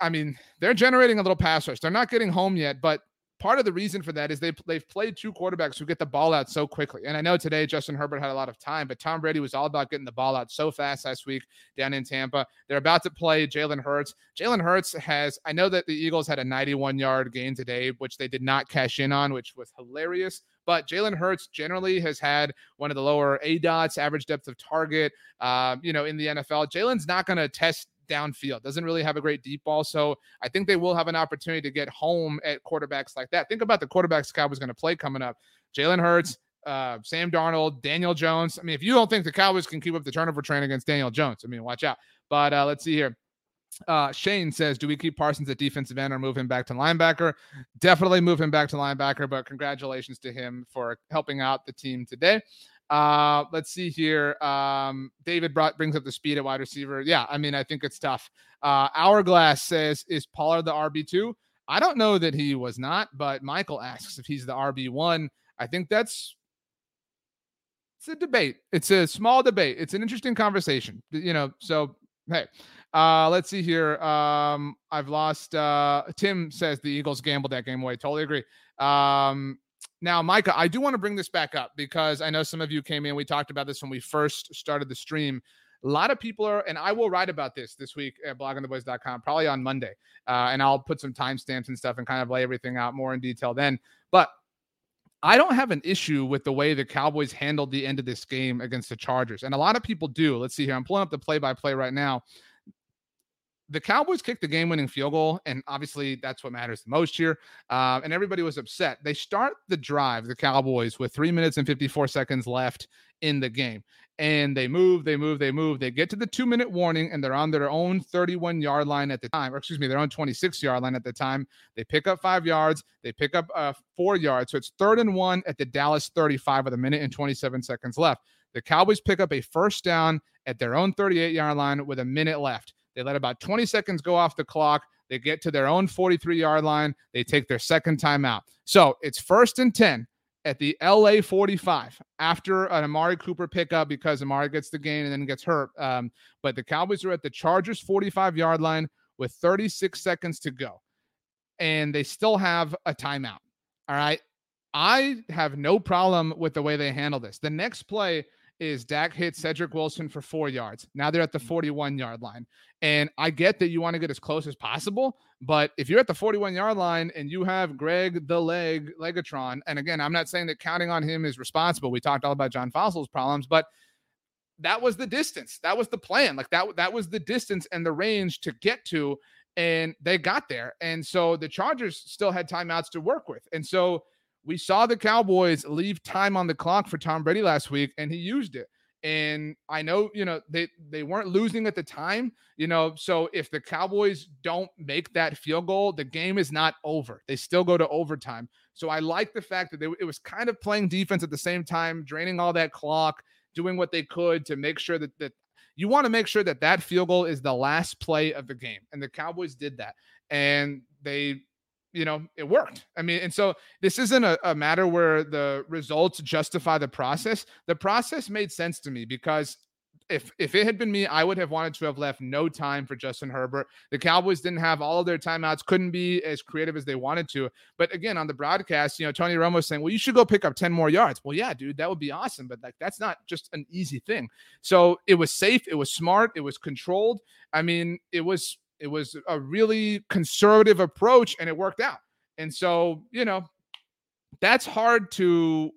Speaker 2: I mean, they're generating a little pass rush. They're not getting home yet, but part of the reason for that is they they've played two quarterbacks who get the ball out so quickly. And I know today Justin Herbert had a lot of time, but Tom Brady was all about getting the ball out so fast last week down in Tampa. They're about to play Jalen Hurts. Jalen Hurts has I know that the Eagles had a 91 yard gain today, which they did not cash in on, which was hilarious. But Jalen Hurts generally has had one of the lower A dots, average depth of target, um, you know, in the NFL. Jalen's not going to test downfield. Doesn't really have a great deep ball. So I think they will have an opportunity to get home at quarterbacks like that. Think about the quarterbacks Cowboys going to play coming up. Jalen Hurts, uh, Sam Darnold, Daniel Jones. I mean, if you don't think the Cowboys can keep up the turnover train against Daniel Jones, I mean, watch out. But uh, let's see here. Uh, Shane says, "Do we keep Parsons at defensive end or move him back to linebacker?" Definitely move him back to linebacker. But congratulations to him for helping out the team today. Uh, let's see here. Um, David brought brings up the speed at wide receiver. Yeah, I mean, I think it's tough. Uh, Hourglass says, "Is Pollard the RB two? I don't know that he was not, but Michael asks if he's the RB one. I think that's it's a debate. It's a small debate. It's an interesting conversation. You know, so hey, uh, let's see here. Um, I've lost. Uh, Tim says the Eagles gambled that game away. Totally agree. Um, now, Micah, I do want to bring this back up because I know some of you came in. We talked about this when we first started the stream. A lot of people are, and I will write about this this week at bloggingtheboys.com, probably on Monday. Uh, and I'll put some timestamps and stuff and kind of lay everything out more in detail then. But I don't have an issue with the way the Cowboys handled the end of this game against the Chargers. And a lot of people do. Let's see here. I'm pulling up the play by play right now the Cowboys kicked the game winning field goal, and obviously that's what matters the most here. Uh, and everybody was upset. They start the drive, the Cowboys, with three minutes and 54 seconds left in the game. And they move, they move, they move. They get to the two minute warning, and they're on their own 31 yard line at the time, or excuse me, their own 26 yard line at the time. They pick up five yards, they pick up uh, four yards. So it's third and one at the Dallas 35 with a minute and 27 seconds left. The Cowboys pick up a first down at their own 38 yard line with a minute left. They let about 20 seconds go off the clock. They get to their own 43 yard line. They take their second timeout. So it's first and 10 at the LA 45 after an Amari Cooper pickup because Amari gets the gain and then gets hurt. Um, but the Cowboys are at the Chargers 45 yard line with 36 seconds to go, and they still have a timeout. All right. I have no problem with the way they handle this. The next play is Dak hit Cedric Wilson for four yards. Now they're at the mm. 41 yard line. And I get that you want to get as close as possible, but if you're at the 41 yard line and you have Greg the leg Legatron, and again, I'm not saying that counting on him is responsible. We talked all about John Fassel's problems, but that was the distance. That was the plan. Like that, that was the distance and the range to get to. And they got there. And so the Chargers still had timeouts to work with. And so we saw the Cowboys leave time on the clock for Tom Brady last week, and he used it. And I know, you know, they they weren't losing at the time, you know. So if the Cowboys don't make that field goal, the game is not over. They still go to overtime. So I like the fact that they, it was kind of playing defense at the same time, draining all that clock, doing what they could to make sure that that you want to make sure that that field goal is the last play of the game. And the Cowboys did that, and they you know, it worked. I mean, and so this isn't a, a, matter where the results justify the process. The process made sense to me because if if it had been me, I would have wanted to have left no time for Justin Herbert. The Cowboys didn't have all of their timeouts, couldn't be as creative as they wanted to. But again, on the broadcast, you know, Tony Romo saying, "Well, you should go pick up 10 more yards." Well, yeah, dude, that would be awesome, but like that's not just an easy thing. So, it was safe, it was smart, it was controlled. I mean, it was it was a really conservative approach and it worked out. And so, you know, that's hard to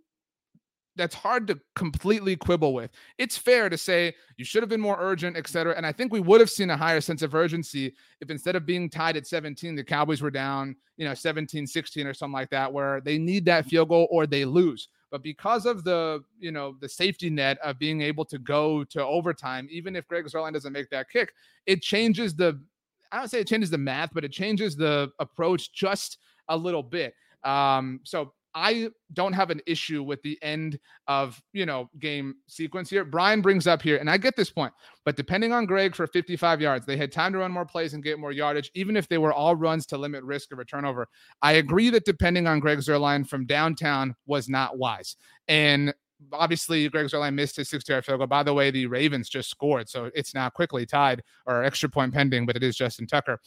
Speaker 2: that's hard to completely quibble with. It's fair to say you should have been more urgent, et cetera. And I think we would have seen a higher sense of urgency if instead of being tied at 17, the Cowboys were down, you know, 17, 16 or something like that, where they need that mm-hmm. field goal or they lose. But because of the, you know, the safety net of being able to go to overtime, even if Greg Zuerlein doesn't make that kick, it changes the I don't say it changes the math, but it changes the approach just a little bit. Um, so I don't have an issue with the end of, you know, game sequence here. Brian brings up here, and I get this point, but depending on Greg for 55 yards, they had time to run more plays and get more yardage, even if they were all runs to limit risk of a turnover. I agree that depending on Greg Zuerlein from downtown was not wise. And obviously Greg Zuerlein missed his 60 yard field goal. By the way, the Ravens just scored, so it's now quickly tied or extra point pending, but it is Justin Tucker.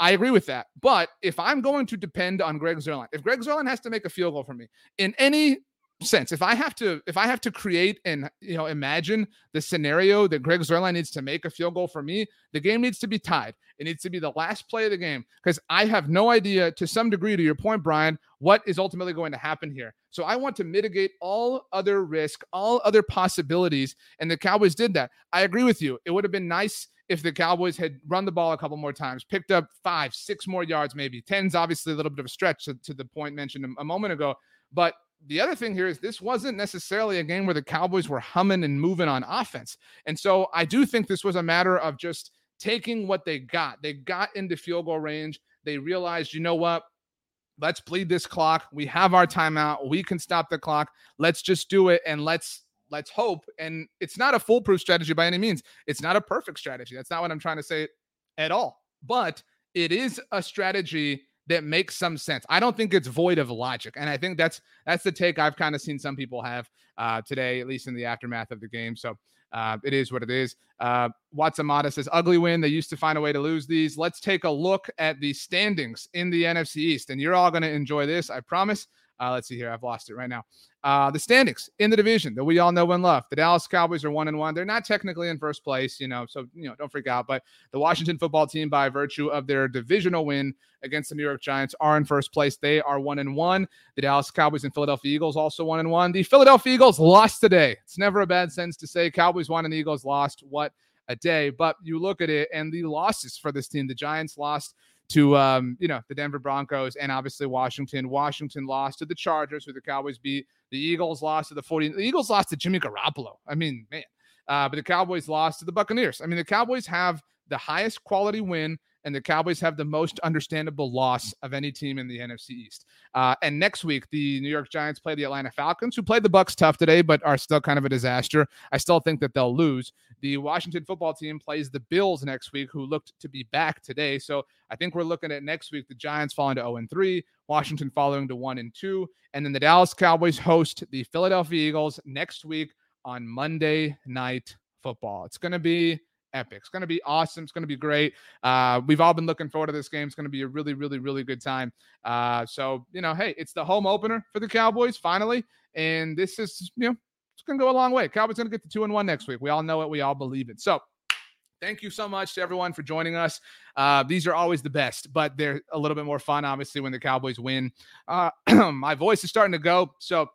Speaker 2: I agree with that. But if I'm going to depend on Greg Zuerlein, if Greg Zuerlein has to make a field goal for me in any sense, if I have to, if I have to create and you know imagine the scenario that Greg Zuerlein needs to make a field goal for me, the game needs to be tied. It needs to be the last play of the game because I have no idea, to some degree, to your point, Brian, what is ultimately going to happen here. So I want to mitigate all other risk, all other possibilities, and the Cowboys did that. I agree with you. It would have been nice if the Cowboys had run the ball a couple more times, picked up five, six more yards, maybe. Ten's obviously a little bit of a stretch to, to the point mentioned a, a moment ago. But the other thing here is this wasn't necessarily a game where the Cowboys were humming and moving on offense. And so I do think this was a matter of just taking what they got. They got into field goal range. They realized, you know what? Let's bleed this clock. We have our timeout. We can stop the clock. Let's just do it and let's let's hope. And it's not a foolproof strategy by any means. It's not a perfect strategy. That's not what I'm trying to say at all. But it is a strategy that makes some sense. I don't think it's void of logic, and I think that's that's the take I've kind of seen some people have uh, today, at least in the aftermath of the game. So uh, it is what it is. Uh, Watsamata says, ugly win. They used to find a way to lose these. Let's take a look at the standings in the NFC East, and you're all going to enjoy this, I promise. Uh, let's see here. I've lost it right now. Uh, the standings in the division that we all know and love. The Dallas Cowboys are one and one. They're not technically in first place, you know, so you know, don't freak out. But the Washington football team, by virtue of their divisional win against the New York Giants, are in first place. They are one and one. The Dallas Cowboys and Philadelphia Eagles also one and one. The Philadelphia Eagles lost today. It's never a bad sense to say Cowboys won and Eagles lost. What a day! But you look at it, and the losses for this team. The Giants lost to um, you know the Denver Broncos and obviously Washington. Washington lost to the Chargers, who the Cowboys beat. The Eagles lost to the 40. The Eagles lost to Jimmy Garoppolo. I mean, man. Uh, but the Cowboys lost to the Buccaneers. I mean, the Cowboys have the highest quality win and the Cowboys have the most understandable loss of any team in the NFC East. Uh, and next week, the New York Giants play the Atlanta Falcons, who played the Bucks tough today, but are still kind of a disaster. I still think that they'll lose. The Washington football team plays the Bills next week, who looked to be back today. So I think we're looking at next week the Giants falling to 0 and 3, Washington following to 1 and 2, and then the Dallas Cowboys host the Philadelphia Eagles next week on Monday Night Football. It's going to be epic. It's going to be awesome. It's going to be great. Uh, we've all been looking forward to this game. It's going to be a really, really, really good time. Uh, so, you know, hey, it's the home opener for the Cowboys finally. And this is, you know, it's going to go a long way. Cowboys going to get to two and one next week. We all know it. We all believe it. So, thank you so much to everyone for joining us. Uh, these are always the best, but they're a little bit more fun, obviously, when the Cowboys win. Uh, my voice is starting to go. So,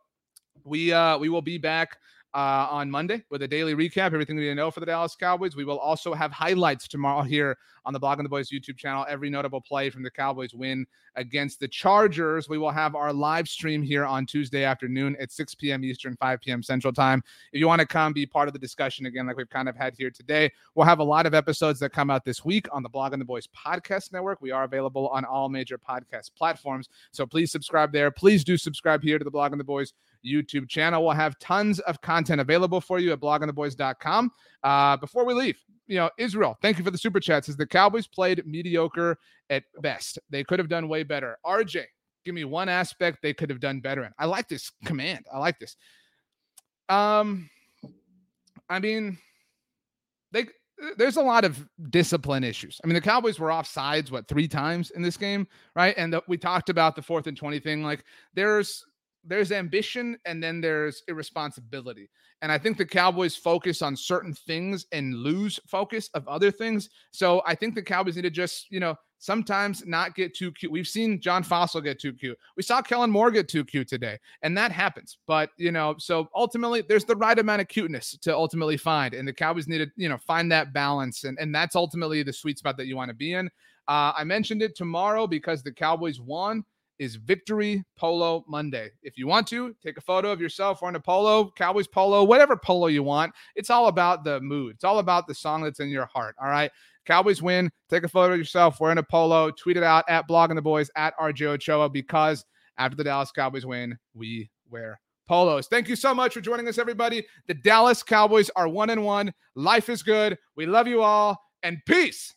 Speaker 2: we uh, we will be back uh, on Monday with a daily recap, everything we need to know for the Dallas Cowboys. We will also have highlights tomorrow here on the Blogging the Boys YouTube channel. Every notable play from the Cowboys win against the Chargers. We will have our live stream here on Tuesday afternoon at 6 p.m. Eastern, 5 p.m. Central Time. If you want to come be part of the discussion again, like we've kind of had here today, we'll have a lot of episodes that come out this week on the Blogging the Boys podcast network. We are available on all major podcast platforms. So please subscribe there. Please do subscribe here to the Blogging the Boys YouTube channel. We'll have tons of content available for you at bloggingtheboys.com. Uh, before we leave, you know, Israel, thank you for the super chats. As the Cowboys played mediocre at best, they could have done way better. RJ, give me one aspect they could have done better in. I like this command. I like this. Um, I mean, they there's a lot of discipline issues. I mean, the Cowboys were off sides what three times in this game, right? And the, we talked about the fourth and twenty thing. Like, there's there's ambition and then there's irresponsibility. And I think the Cowboys focus on certain things and lose focus of other things. So I think the Cowboys need to just, you know, sometimes not get too cute. We've seen John Fassel get too cute. We saw Kellen Moore get too cute today, and that happens. But, you know, so ultimately there's the right amount of cuteness to ultimately find. And the Cowboys need to, you know, find that balance. And, and that's ultimately the sweet spot that you want to be in. Uh, I mentioned it tomorrow because the Cowboys won is Victory Polo Monday. If you want to, take a photo of yourself wearing a polo, Cowboys polo, whatever polo you want. It's all about the mood. It's all about the song that's in your heart. All right. Cowboys win. Take a photo of yourself wearing a polo. Tweet it out at Blogging the Boys at RJ Ochoa because after the Dallas Cowboys win, we wear polos. Thank you so much for joining us, everybody. The Dallas Cowboys are one and one. Life is good. We love you all and peace.